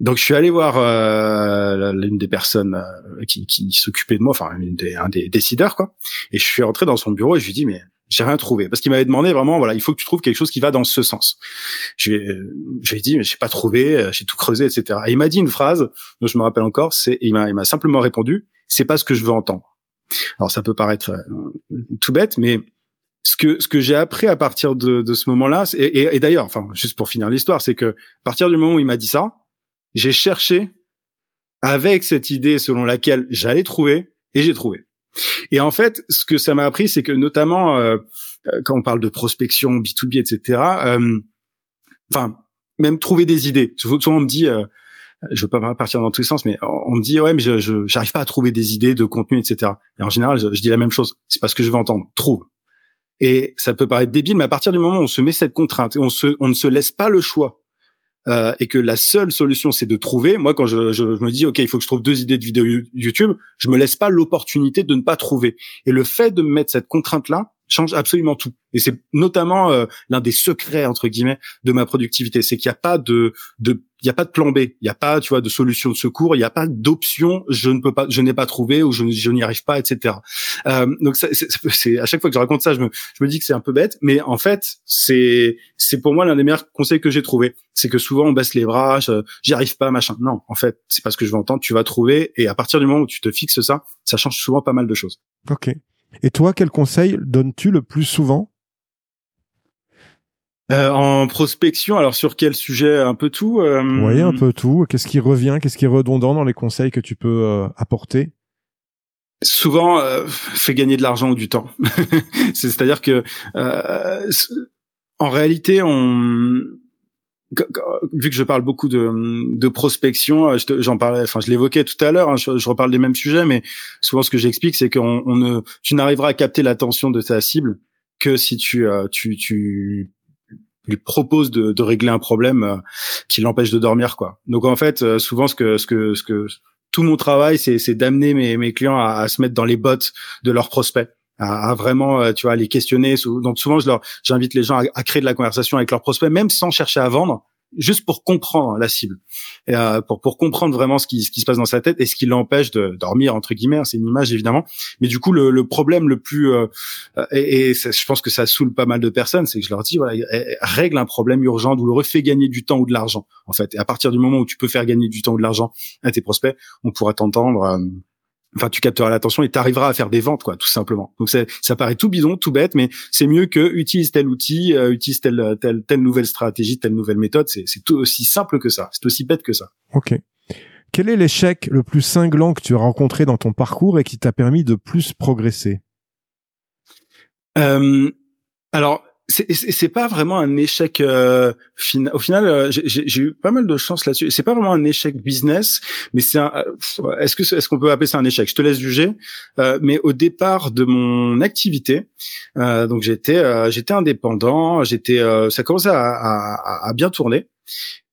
Donc je suis allé voir euh, l'une des personnes euh, qui, qui s'occupait de moi, enfin des, un des décideurs quoi. Et je suis rentré dans son bureau et je lui dis mais j'ai rien trouvé parce qu'il m'avait demandé vraiment voilà il faut que tu trouves quelque chose qui va dans ce sens. Je lui ai dit mais j'ai pas trouvé, euh, j'ai tout creusé etc. Et il m'a dit une phrase dont je me rappelle encore, c'est il m'a il m'a simplement répondu c'est pas ce que je veux entendre. Alors ça peut paraître euh, tout bête mais ce que ce que j'ai appris à partir de, de ce moment-là et, et, et d'ailleurs enfin juste pour finir l'histoire c'est que à partir du moment où il m'a dit ça j'ai cherché avec cette idée selon laquelle j'allais trouver et j'ai trouvé. Et en fait, ce que ça m'a appris, c'est que notamment euh, euh quand on parle de prospection, B2B, etc. Euh, enfin, même trouver des idées. Souvent, on me dit, euh, je veux pas partir dans tous les sens, mais on me dit ouais, mais je j'arrive pas à trouver des idées de contenu, etc. Et en général, je, je dis la même chose. C'est pas ce que je veux entendre. Trouve. Et ça peut paraître débile, mais à partir du moment où on se met cette contrainte on se, on ne se laisse pas le choix euh, et que la seule solution c'est de trouver. Moi, quand je, je, me dis ok, il faut que je trouve deux idées de vidéos YouTube, je me laisse pas l'opportunité de ne pas trouver. Et le fait de me mettre cette contrainte là change absolument tout. Et c'est notamment euh, l'un des secrets entre guillemets de ma productivité, c'est qu'il n'y a pas de de il y a pas de plan B, il y a pas tu vois de solution de secours, il n'y a pas d'option je ne peux pas je n'ai pas trouvé ou je, je n'y arrive pas etc. Euh, donc c'est à chaque fois que je raconte ça je me je me dis que c'est un peu bête mais en fait c'est c'est pour moi l'un des meilleurs conseils que j'ai trouvé c'est que souvent on baisse les bras j'y arrive pas machin non en fait c'est pas ce que je veux entendre tu vas trouver et à partir du moment où tu te fixes ça ça change souvent pas mal de choses. Ok. Et toi, quel conseil donnes-tu le plus souvent euh, en prospection, alors sur quel sujet Un peu tout. Euh... Oui, un peu tout. Qu'est-ce qui revient Qu'est-ce qui est redondant dans les conseils que tu peux euh, apporter? Souvent, euh, fait gagner de l'argent ou du temps. *laughs* C'est-à-dire que, euh, en réalité, on vu que je parle beaucoup de, de prospection, j'en parlais, enfin je l'évoquais tout à l'heure, hein, je, reparle des mêmes sujets, mais souvent ce que j'explique, c'est qu'on on ne, tu n'arriveras à capter l'attention de ta cible que si tu, tu, tu lui proposes de, de régler un problème euh, qui l'empêche de dormir, quoi. Donc en fait, euh, souvent ce que, ce que, ce que tout mon travail, c'est, d'amener mes, mes clients à, à, se mettre dans les bottes de leurs prospects à, vraiment, euh, tu vois, les questionner. Donc souvent, je leur, j'invite les gens à, créer de la conversation avec leurs prospects, même sans chercher à vendre, juste pour comprendre la cible, et, euh, pour pour comprendre vraiment ce qui ce qui se passe dans sa tête et ce qui l'empêche de dormir entre guillemets. C'est une image évidemment, mais du coup le, le problème le plus euh, et, et je pense que ça saoule pas mal de personnes, c'est que je leur dis voilà règle un problème urgent douloureux, fais gagner du temps ou de l'argent en fait. Et à partir du moment où tu peux faire gagner du temps ou de l'argent à tes prospects, on pourra t'entendre. Euh, enfin tu capteras l'attention et tu arriveras à faire des ventes quoi tout simplement. Donc ça paraît tout bidon tout bête mais c'est mieux que utilise tel outil euh, utilise telle telle telle nouvelle stratégie telle nouvelle méthode. C'est c'est tout aussi simple que ça. C'est aussi bête que ça. Ok. Quel est l'échec le plus cinglant que tu as rencontré dans ton parcours et qui t'a permis de plus progresser? Euh, alors c'est pas vraiment un échec euh, Au final, euh, j'ai eu pas mal de chance là-dessus. C'est pas vraiment un échec business, mais c'est un. Euh, est-ce que est-ce qu'on peut appeler ça un échec? Je te laisse juger. Euh, mais au départ de mon activité, donc j'étais j'étais indépendant, j'étais ça commençait à, à, à, bien tourner.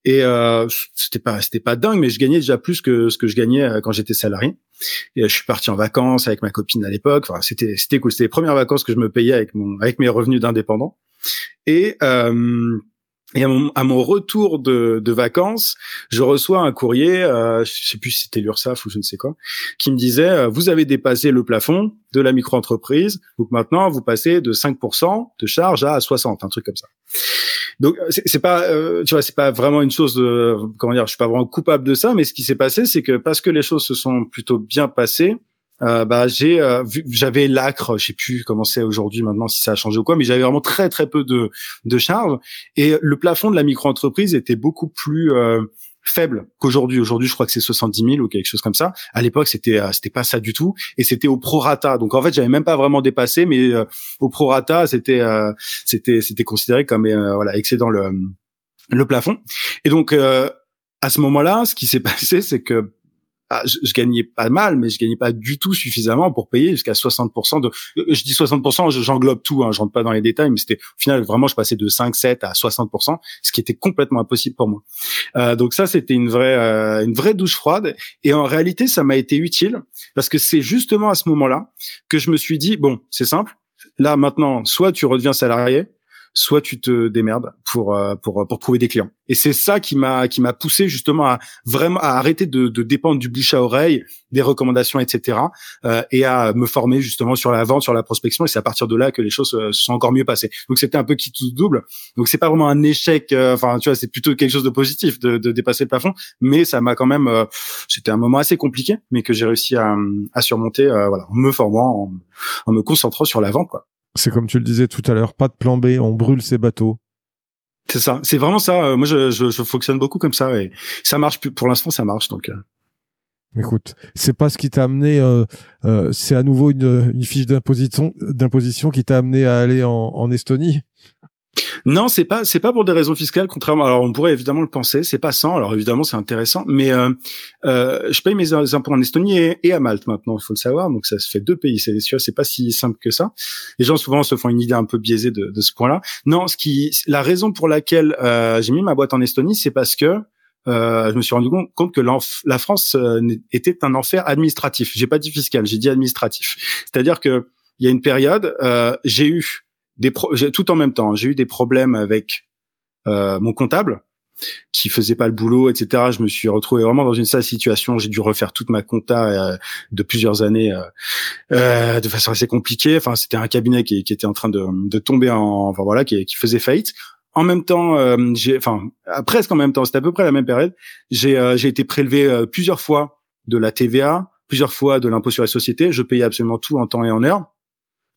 Et euh, c'était pas c'était pas dingue, mais je gagnais déjà plus que ce que je gagnais quand j'étais salarié. Et je suis parti en vacances avec ma copine à l'époque. Enfin, c'était c'était cool. C'était les premières vacances que je me payais avec mon avec mes revenus d'indépendant. Et, euh, et à, mon, à mon, retour de, de, vacances, je reçois un courrier, euh, je sais plus si c'était l'URSSAF ou je ne sais quoi, qui me disait euh, vous avez dépassé le plafond de la micro-entreprise, donc maintenant vous passez de 5% de charge à 60, un truc comme ça. Donc c'est pas, euh, tu vois, c'est pas vraiment une chose, de, comment dire, je suis pas vraiment coupable de ça, mais ce qui s'est passé, c'est que parce que les choses se sont plutôt bien passées, euh, bah j'ai euh, j'avais l'acre, je sais plus comment c'est aujourd'hui maintenant si ça a changé ou quoi, mais j'avais vraiment très très peu de de charges et le plafond de la micro-entreprise était beaucoup plus euh, faible qu'aujourd'hui. Aujourd'hui, je crois que c'est 70 000 ou quelque chose comme ça. À l'époque, c'était c'était pas ça du tout et c'était au prorata. Donc en fait, j'avais même pas vraiment dépassé, mais au prorata, c'était c'était c'était considéré comme voilà excédant le le plafond. Et donc à ce moment-là, ce qui s'est *laughs* passé, c'est que ah, je, je, gagnais pas mal, mais je gagnais pas du tout suffisamment pour payer jusqu'à 60% de. Je dis 60%, j'englobe tout, hein, je rentre pas dans les détails, mais c'était au final vraiment je passais de 5, 7 à 60%, ce qui était complètement impossible pour moi. Euh, donc ça c'était une vraie euh, une vraie douche froide, et en réalité ça m'a été utile parce que c'est justement à ce moment-là que je me suis dit bon c'est simple, là maintenant soit tu redeviens salarié, soit tu te démerdes pour euh, pour pour trouver des clients. Et c'est ça qui m'a qui m'a poussé justement à vraiment à arrêter de, de dépendre du bouche à oreille, des recommandations, etc. Euh, et à me former justement sur la vente, sur la prospection. Et c'est à partir de là que les choses euh, se sont encore mieux passées. Donc c'était un peu qui tout double. Donc c'est pas vraiment un échec. Enfin tu vois, c'est plutôt quelque chose de positif de, de dépasser le plafond. Mais ça m'a quand même. c'était un moment assez compliqué, mais que j'ai réussi à, à surmonter. voilà, en me formant, en, en me concentrant sur la vente, quoi. C'est comme tu le disais tout à l'heure, pas de plan B, on brûle ses bateaux. C'est ça, c'est vraiment ça. Euh, moi, je, je, je, fonctionne beaucoup comme ça et ça marche. Pour l'instant, ça marche. Donc, euh. écoute, c'est pas ce qui t'a amené. Euh, euh, c'est à nouveau une, une fiche d'imposition, d'imposition qui t'a amené à aller en, en Estonie. Non, c'est pas c'est pas pour des raisons fiscales. Contrairement, alors on pourrait évidemment le penser. C'est pas sans. Alors évidemment, c'est intéressant, mais euh, euh, je paye mes impôts en Estonie et, à Malte maintenant. Il faut le savoir. Donc ça se fait deux pays. C'est sûr, c'est pas si simple que ça. Les gens souvent se font une idée un peu biaisée de, de ce point-là. Non, ce qui la raison pour laquelle euh, j'ai mis ma boîte en Estonie, c'est parce que euh, je me suis rendu compte que la France euh, était un enfer administratif. J'ai pas dit fiscal, j'ai dit administratif. C'est-à-dire que il y a une période, euh, j'ai eu des tout en même temps. J'ai eu des problèmes avec euh, mon comptable qui faisait pas le boulot, etc. Je me suis retrouvé vraiment dans une sale situation. J'ai dû refaire toute ma compta euh, de plusieurs années euh, euh, de façon assez compliquée. Enfin, c'était un cabinet qui, qui, était en train de, de tomber en, enfin voilà, qui, qui faisait faillite. En même temps, euh, j'ai, enfin presque en même temps, c'était à peu près la même période. J'ai j'ai été prélevé plusieurs fois de la TVA, plusieurs fois de l'impôt sur les sociétés. Je payais absolument tout en temps et en heure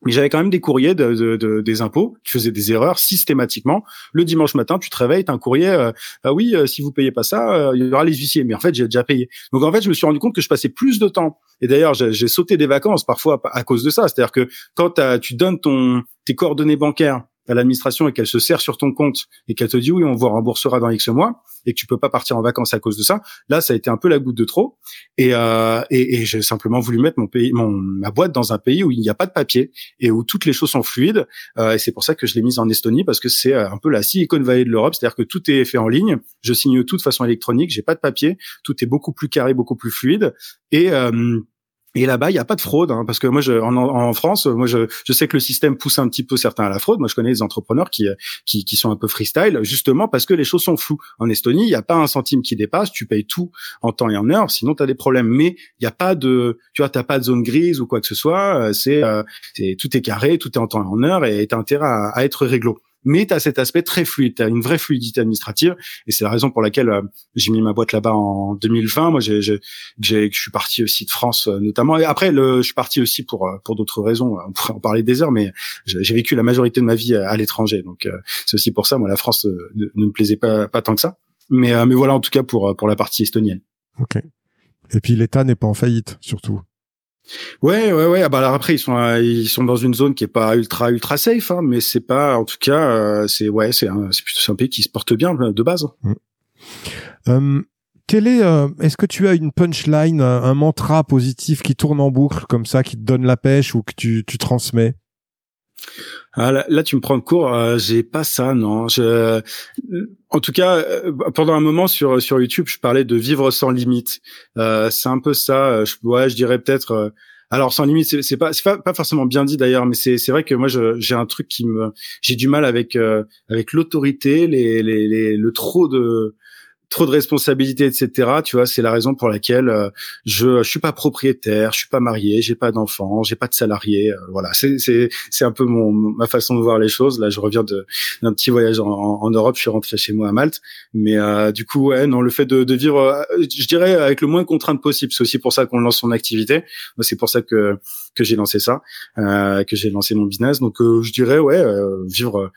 mais j'avais quand même des courriers de, de, de, des impôts qui faisaient des erreurs systématiquement. Le dimanche matin, tu te réveilles, t'as un courrier, euh, ah oui, euh, si vous payez pas ça, euh, il y aura les huissiers. Mais en fait, j'ai déjà payé. Donc en fait, je me suis rendu compte que je passais plus de temps. Et d'ailleurs, j'ai sauté des vacances parfois à cause de ça. C'est-à-dire que quand tu donnes ton tes coordonnées bancaires à l'administration et qu'elle se sert sur ton compte et qu'elle te dit oui, on vous remboursera dans X mois et que tu peux pas partir en vacances à cause de ça, là, ça a été un peu la goutte de trop. Et, euh, et, j'ai simplement voulu mettre mon pays, mon, ma boîte dans un pays où il n'y a pas de papier et où toutes les choses sont fluides. Euh, et c'est pour ça que je l'ai mise en Estonie parce que c'est un peu la Silicon Valley de l'Europe, c'est-à-dire que tout est fait en ligne. Je signe tout de façon électronique, j'ai pas de papier, tout est beaucoup plus carré, beaucoup plus fluide. Et euh, Et là-bas, il n'y a pas de fraude, hein, parce que moi, je, en, en, France, moi, je, je, sais que le système pousse un petit peu certains à la fraude. Moi, je connais des entrepreneurs qui, qui, qui sont un peu freestyle, justement parce que les choses sont floues. En Estonie, il n'y a pas un centime qui dépasse, tu payes tout en temps et en heure, sinon tu as des problèmes. Mais il n'y a pas de, tu vois, t'as pas de zone grise ou quoi que ce soit. Euh, c'est, euh, tout est carré, tout est en temps et en heure, et t'as intérêt à, à être réglo mais tu as cet aspect très fluide, tu as une vraie fluidité administrative, et c'est la raison pour laquelle euh, j'ai mis ma boîte là-bas en 2020. Moi, j'ai, j'ai, je suis parti aussi de France euh, notamment, et après, le, je suis parti aussi pour euh, pour d'autres raisons. On pourrait en parler des heures, mais j'ai vécu la majorité de ma vie à, l'étranger, donc c'est aussi pour ça. Moi, la France ne, me plaisait pas pas tant que ça, mais mais voilà, en tout cas pour pour la partie estonienne. Ok. Et puis l'État n'est pas en faillite, surtout. Ouais, ouais, ouais. Ah bah alors après ils sont euh, ils sont dans une zone qui est pas ultra ultra safe, hein, mais c'est pas en tout cas euh, c'est ouais c'est un c'est plutôt un pays qui se porte bien de base. Mm. Euh, quel est est-ce que tu as une punchline, un, mantra positif qui tourne en boucle comme ça, qui te donne la pêche ou que tu tu transmets? Ah, là, tu me prends le cours. j'ai pas ça, non. Je, en tout cas, pendant un moment sur sur YouTube, je parlais de vivre sans limite. c'est un peu ça. Je, ouais, je dirais peut-être alors sans limite, c'est pas c'est pas, forcément bien dit d'ailleurs, mais c'est c'est vrai que moi j'ai un truc qui me j'ai du mal avec euh, avec l'autorité, les, les, les le trop de trop de responsabilités, etc. Tu vois, c'est la raison pour laquelle euh, je je suis pas propriétaire, je suis pas marié, j'ai pas d'enfants, j'ai pas de salariés. Euh, voilà, c'est c'est c'est un peu mon ma façon de voir les choses. Là, je reviens de d'un petit voyage en, en, Europe, je suis rentré chez moi à Malte, mais euh, du coup, ouais, non, le fait de, de vivre, je dirais avec le moins de contraintes possible. C'est aussi pour ça qu'on lance son activité. C'est pour ça que que j'ai lancé ça, euh, que j'ai lancé mon business. Donc euh, je dirais ouais, euh, vivre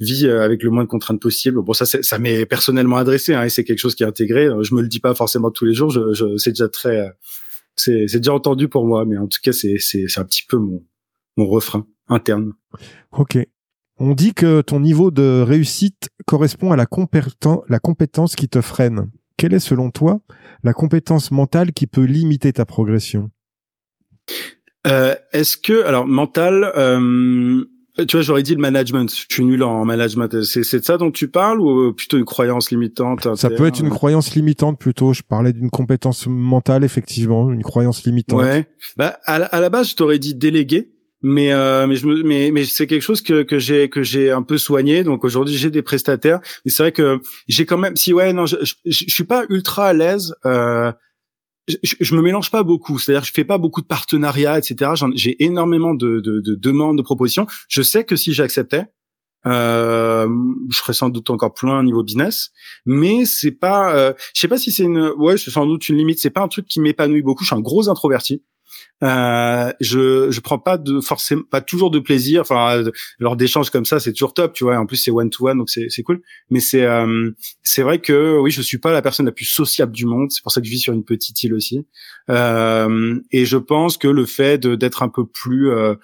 vie avec le moins de contraintes possible. Bon ça ça m'est personnellement adressé hein, et c'est quelque chose qui est intégré. Je me le dis pas forcément tous les jours. C'est déjà très c'est déjà entendu pour moi, mais en tout cas c'est c'est un petit peu mon mon refrain interne. Ok. On dit que ton niveau de réussite correspond à la, la compétence qui te freine. Quelle est selon toi la compétence mentale qui peut limiter ta progression? euh, Est-ce que, alors mental, euh, tu vois, j'aurais dit le management. Je suis nul en management. C'est, c'est de ça dont tu parles ou plutôt une croyance limitante Ça peut être une croyance limitante plutôt. Je parlais d'une compétence mentale, effectivement, une croyance limitante. Ouais. Bah à la, à la base, je t'aurais dit déléguer mais euh, mais je me mais mais c'est quelque chose que que j'ai que j'ai un peu soigné donc aujourd'hui j'ai des prestataires mais c'est vrai que j'ai quand même si ouais non je, je, je suis pas ultra à l'aise euh, je, je, me mélange pas beaucoup, c'est-à-dire je fais pas beaucoup de partenariats, etc. J'ai énormément de, de, de, demandes, de propositions. Je sais que si j'acceptais, euh, je serais sans doute encore plus loin au niveau business, mais c'est pas, euh, je sais pas si c'est une, ouais, c'est sans doute une limite. C'est pas un truc qui m'épanouit beaucoup. Je suis un gros introverti. Euh, je je prends pas de forcément pas toujours de plaisir enfin lors d'échanges comme ça c'est toujours top tu vois en plus c'est one to one donc c'est c'est cool. Mais c'est euh, c'est vrai que oui je suis pas la personne la plus sociable du monde c'est pour ça que je vis sur une petite île aussi. Euh, et je pense que le fait d'être un peu plus euh,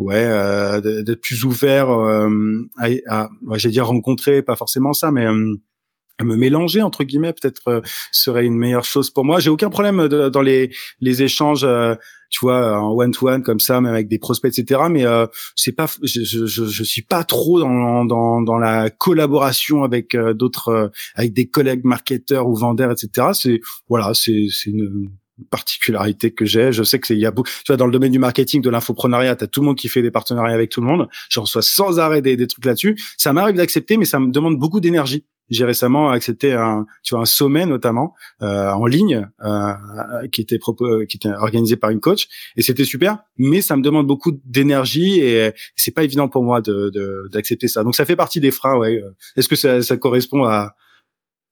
ouais euh, d'être plus ouvert euh, à, à j'allais dire rencontrer pas forcément ça mais me mélanger entre guillemets peut-être serait une meilleure chose pour moi j'ai aucun problème dans les les échanges tu vois, en one to one comme ça, même avec des prospects, etc. Mais euh, c'est pas, je, je, je, suis pas trop dans dans, dans la collaboration avec euh, d'autres, euh, avec des collègues marketeurs ou vendeurs, etc. C'est voilà, c'est c'est une particularité que j'ai. Je sais que c'est il y a beaucoup. Tu vois, dans le domaine du marketing, de l'infoprenariat, t'as tout le monde qui fait des partenariats avec tout le monde. Je reçois sans arrêt des, des trucs là-dessus. Ça m'arrive d'accepter, mais ça me demande beaucoup d'énergie j'ai récemment accepté un, tu vois, un sommet notamment euh, en ligne euh, qui était qui était organisé par une coach et c'était super. Mais ça me demande beaucoup d'énergie et c'est pas évident pour moi de d'accepter ça. Donc ça fait partie des freins. Ouais. Est-ce que ça, ça correspond à,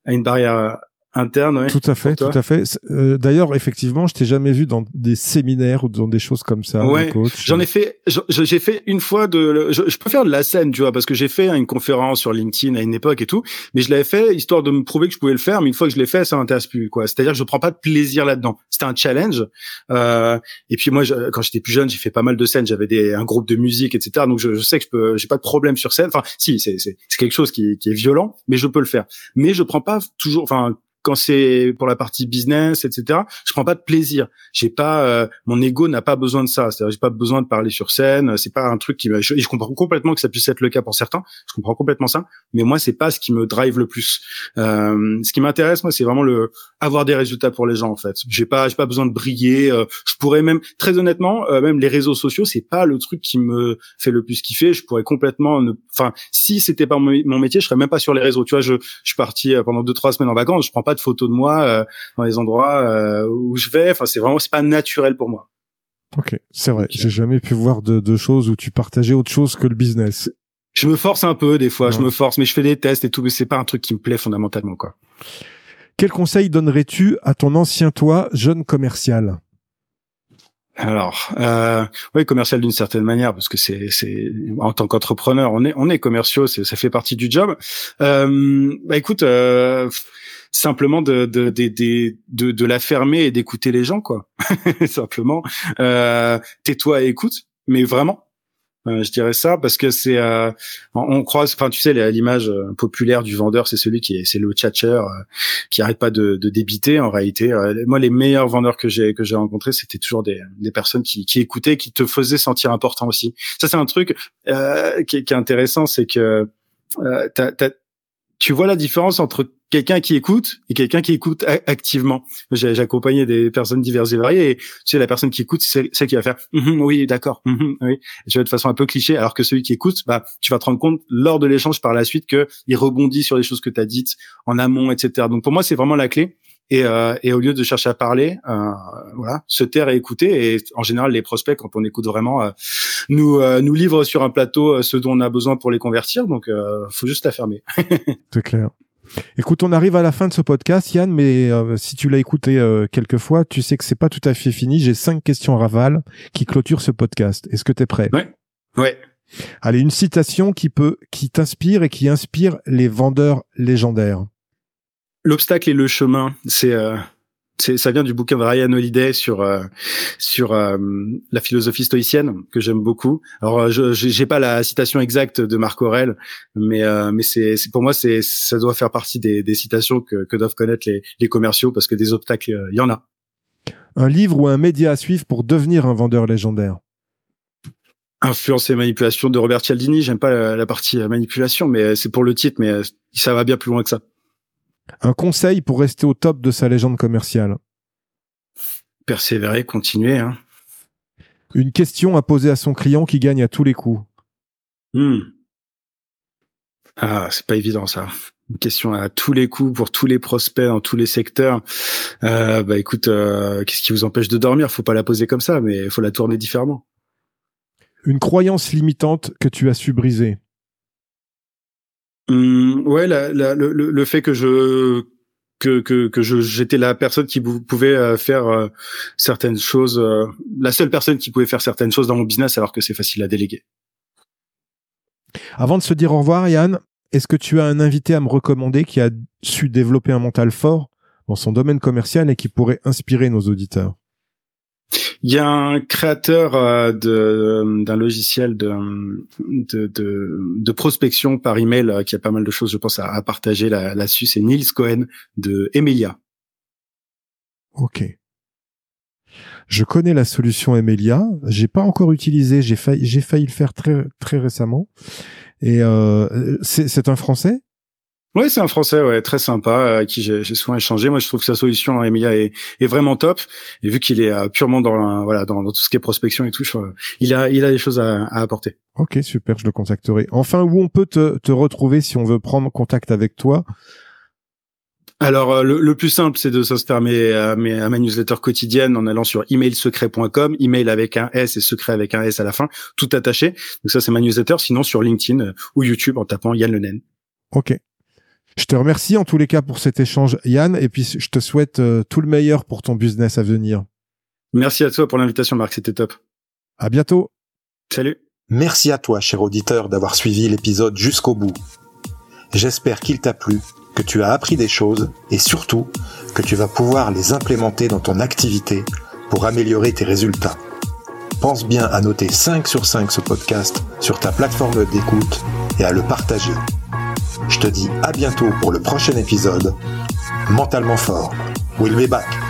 à une barrière interne. tout à fait, tout à fait. Euh, d'ailleurs, effectivement, je t'ai jamais vu dans des séminaires ou dans des choses comme ça. Ouais, j'en ai fait. J'ai fait une fois de. Je, je, peux faire de la scène, tu vois, parce que j'ai fait une conférence sur LinkedIn à une époque et tout, mais je l'avais fait histoire de me prouver que je pouvais le faire. Mais une fois que je l'ai fait, ça m'intéresse plus, quoi. C'est-à-dire que je prends pas de plaisir là-dedans. C'était un challenge. Euh, et puis moi, je, quand j'étais plus jeune, j'ai fait pas mal de scènes. J'avais des un groupe de musique, etc. Donc je, je sais que je peux. J'ai pas de problème sur scène. Enfin, si, c'est c'est quelque chose qui, qui est violent, mais je peux le faire. Mais je prends pas toujours. Enfin quand c'est pour la partie business, etc., je prends pas de plaisir. J'ai pas, euh, mon ego n'a pas besoin de ça. C'est-à-dire, j'ai pas besoin de parler sur scène. C'est pas un truc qui me. Je, comprends complètement que ça puisse être le cas pour certains. Je comprends complètement ça. Mais moi, c'est pas ce qui me drive le plus. Euh, ce qui m'intéresse, moi, c'est vraiment le avoir des résultats pour les gens. En fait, j'ai pas, j'ai pas besoin de briller. Euh, je pourrais même, très honnêtement, euh, même les réseaux sociaux, c'est pas le truc qui me fait le plus kiffer. Je pourrais complètement, ne... enfin, si c'était pas mon métier, je serais même pas sur les réseaux. Tu vois, je, suis parti pendant deux trois semaines en vacances. Je prends de photos de moi euh, dans les endroits euh, où je vais. Enfin, c'est vraiment, c'est pas naturel pour moi. Ok, c'est vrai. J'ai jamais pu voir de, de, choses où tu partageais autre chose que le business. Je me force un peu des fois, je me force, mais je fais des tests et tout, mais c'est pas un truc qui me plaît fondamentalement quoi. Quel conseil donnerais-tu à ton ancien toi, jeune commercial? Alors, euh, oui, commercial d'une certaine manière, parce que c'est, c'est en tant qu'entrepreneur, on est, on est commerciaux, c'est, ça fait partie du job. Euh, bah écoute, euh, simplement de de, de de de la fermer et d'écouter les gens quoi *laughs* simplement euh, tais-toi et écoute mais vraiment euh, je dirais ça parce que c'est euh, on croise enfin tu sais l'image euh, populaire du vendeur c'est celui qui est c'est le tchatcher qui arrête pas de, de débiter en réalité. Moi les meilleurs vendeurs que j'ai que j'ai rencontrés c'était toujours des, des personnes qui, qui écoutaient qui te faisaient sentir important aussi. Ça c'est un truc qui, qui, est intéressant c'est que tu vois la différence entre quelqu'un qui écoute et quelqu'un qui écoute activement. J'ai accompagné des personnes diverses et variées et tu sais la personne qui écoute c'est celle qui va faire mm-hmm, oui d'accord mm-hmm, oui tu vois de façon un peu cliché alors que celui qui écoute bah tu vas te rendre compte lors de l'échange par la suite que il rebondit sur les choses que tu as dites en amont etc. Donc pour moi c'est vraiment la clé et, euh, et au lieu de chercher à parler, euh, voilà, se taire et écouter. Et en général, les prospects, quand on écoute vraiment, euh, nous euh, nous livrent sur un plateau euh, ce dont on a besoin pour les convertir. Donc, faut juste la fermer. *laughs* C'est clair. Écoute, on arrive à la fin de ce podcast, Yann, mais euh, si tu l'as écouté euh, quelques fois, tu sais que c'est pas tout à fait fini. J'ai cinq questions raval qui clôturent ce podcast. Est-ce que tu es prêt? Ouais. Ouais. Allez, une citation qui peut, qui t'inspire et qui inspire les vendeurs légendaires. L'obstacle et le chemin, c'est euh, ça vient du bouquin de Ryan Holiday sur euh, sur euh, la philosophie stoïcienne que j'aime beaucoup. Alors euh, je j'ai pas la citation exacte de Marc Aurel, mais mais c'est pour moi c'est ça doit faire partie des, des citations que, que doivent connaître les, les commerciaux parce que des obstacles il y en a. Un livre ou un média à suivre pour devenir un vendeur légendaire. Influence et manipulation de Robert Cialdini. J'aime pas la, la partie manipulation, mais c'est pour le titre, mais ça va bien plus loin que ça. Un conseil pour rester au top de sa légende commerciale Persévérer, continuer. Hein. Une question à poser à son client qui gagne à tous les coups. Hmm. Ah, c'est pas évident ça. Une question à tous les coups pour tous les prospects dans tous les secteurs. Euh, bah écoute, euh, qu'est-ce qui vous empêche de dormir? Faut pas la poser comme ça, mais il faut la tourner différemment. Une croyance limitante que tu as su briser. Mmh, ouais, le, le, fait que je que que, que je j'étais la personne qui pouvait euh, faire euh, certaines choses, euh, la seule personne qui pouvait faire certaines choses dans mon business, alors que c'est facile à déléguer. Avant de se dire au revoir, Yann, est-ce que tu as un invité à me recommander qui a su développer un mental fort dans son domaine commercial et qui pourrait inspirer nos auditeurs? Il y a un créateur euh, de d'un logiciel de, de, de prospection par email euh, qui a pas mal de choses, je pense, à, partager là-dessus. C'est Niels Cohen de Emilia. Ok. Je connais la solution Emilia. J'ai pas encore utilisé. J'ai failli failli le faire très très récemment. Et euh, c'est un français? Oui, c'est un Français, ouais, très sympa, euh, à qui j'ai souvent échangé. Moi, je trouve que sa solution, Emilia, est, est vraiment top. Et vu qu'il est euh, purement dans, voilà, dans, tout ce qui est prospection et tout, il a, il a des choses à, à, apporter. Ok, super, je le contacterai. Enfin, où on peut te, te retrouver si on veut prendre contact avec toi? Alors euh, le, plus simple, c'est de s'inscrire à, mes, à, ma newsletter quotidienne en allant sur emailsecret.com, email avec un S et secret avec un S à la fin, tout attaché. Donc ça, c'est ma newsletter. Sinon, sur LinkedIn ou YouTube en tapant Yann Le Ok, je te remercie en tous les cas pour cet échange, Yann, et puis je te souhaite euh, tout le meilleur pour ton business à venir. Merci à toi pour l'invitation, Marc, c'était top. À bientôt. Salut. Merci à toi, cher auditeur, d'avoir suivi l'épisode jusqu'au bout. J'espère qu'il t'a plu, que tu as appris des choses et surtout que tu vas pouvoir les implémenter dans ton activité pour améliorer tes résultats. Pense bien à noter 5 sur 5 ce podcast sur ta plateforme d'écoute et à le partager. Je te dis à bientôt pour le prochain épisode. mentalement fort. We'll be back.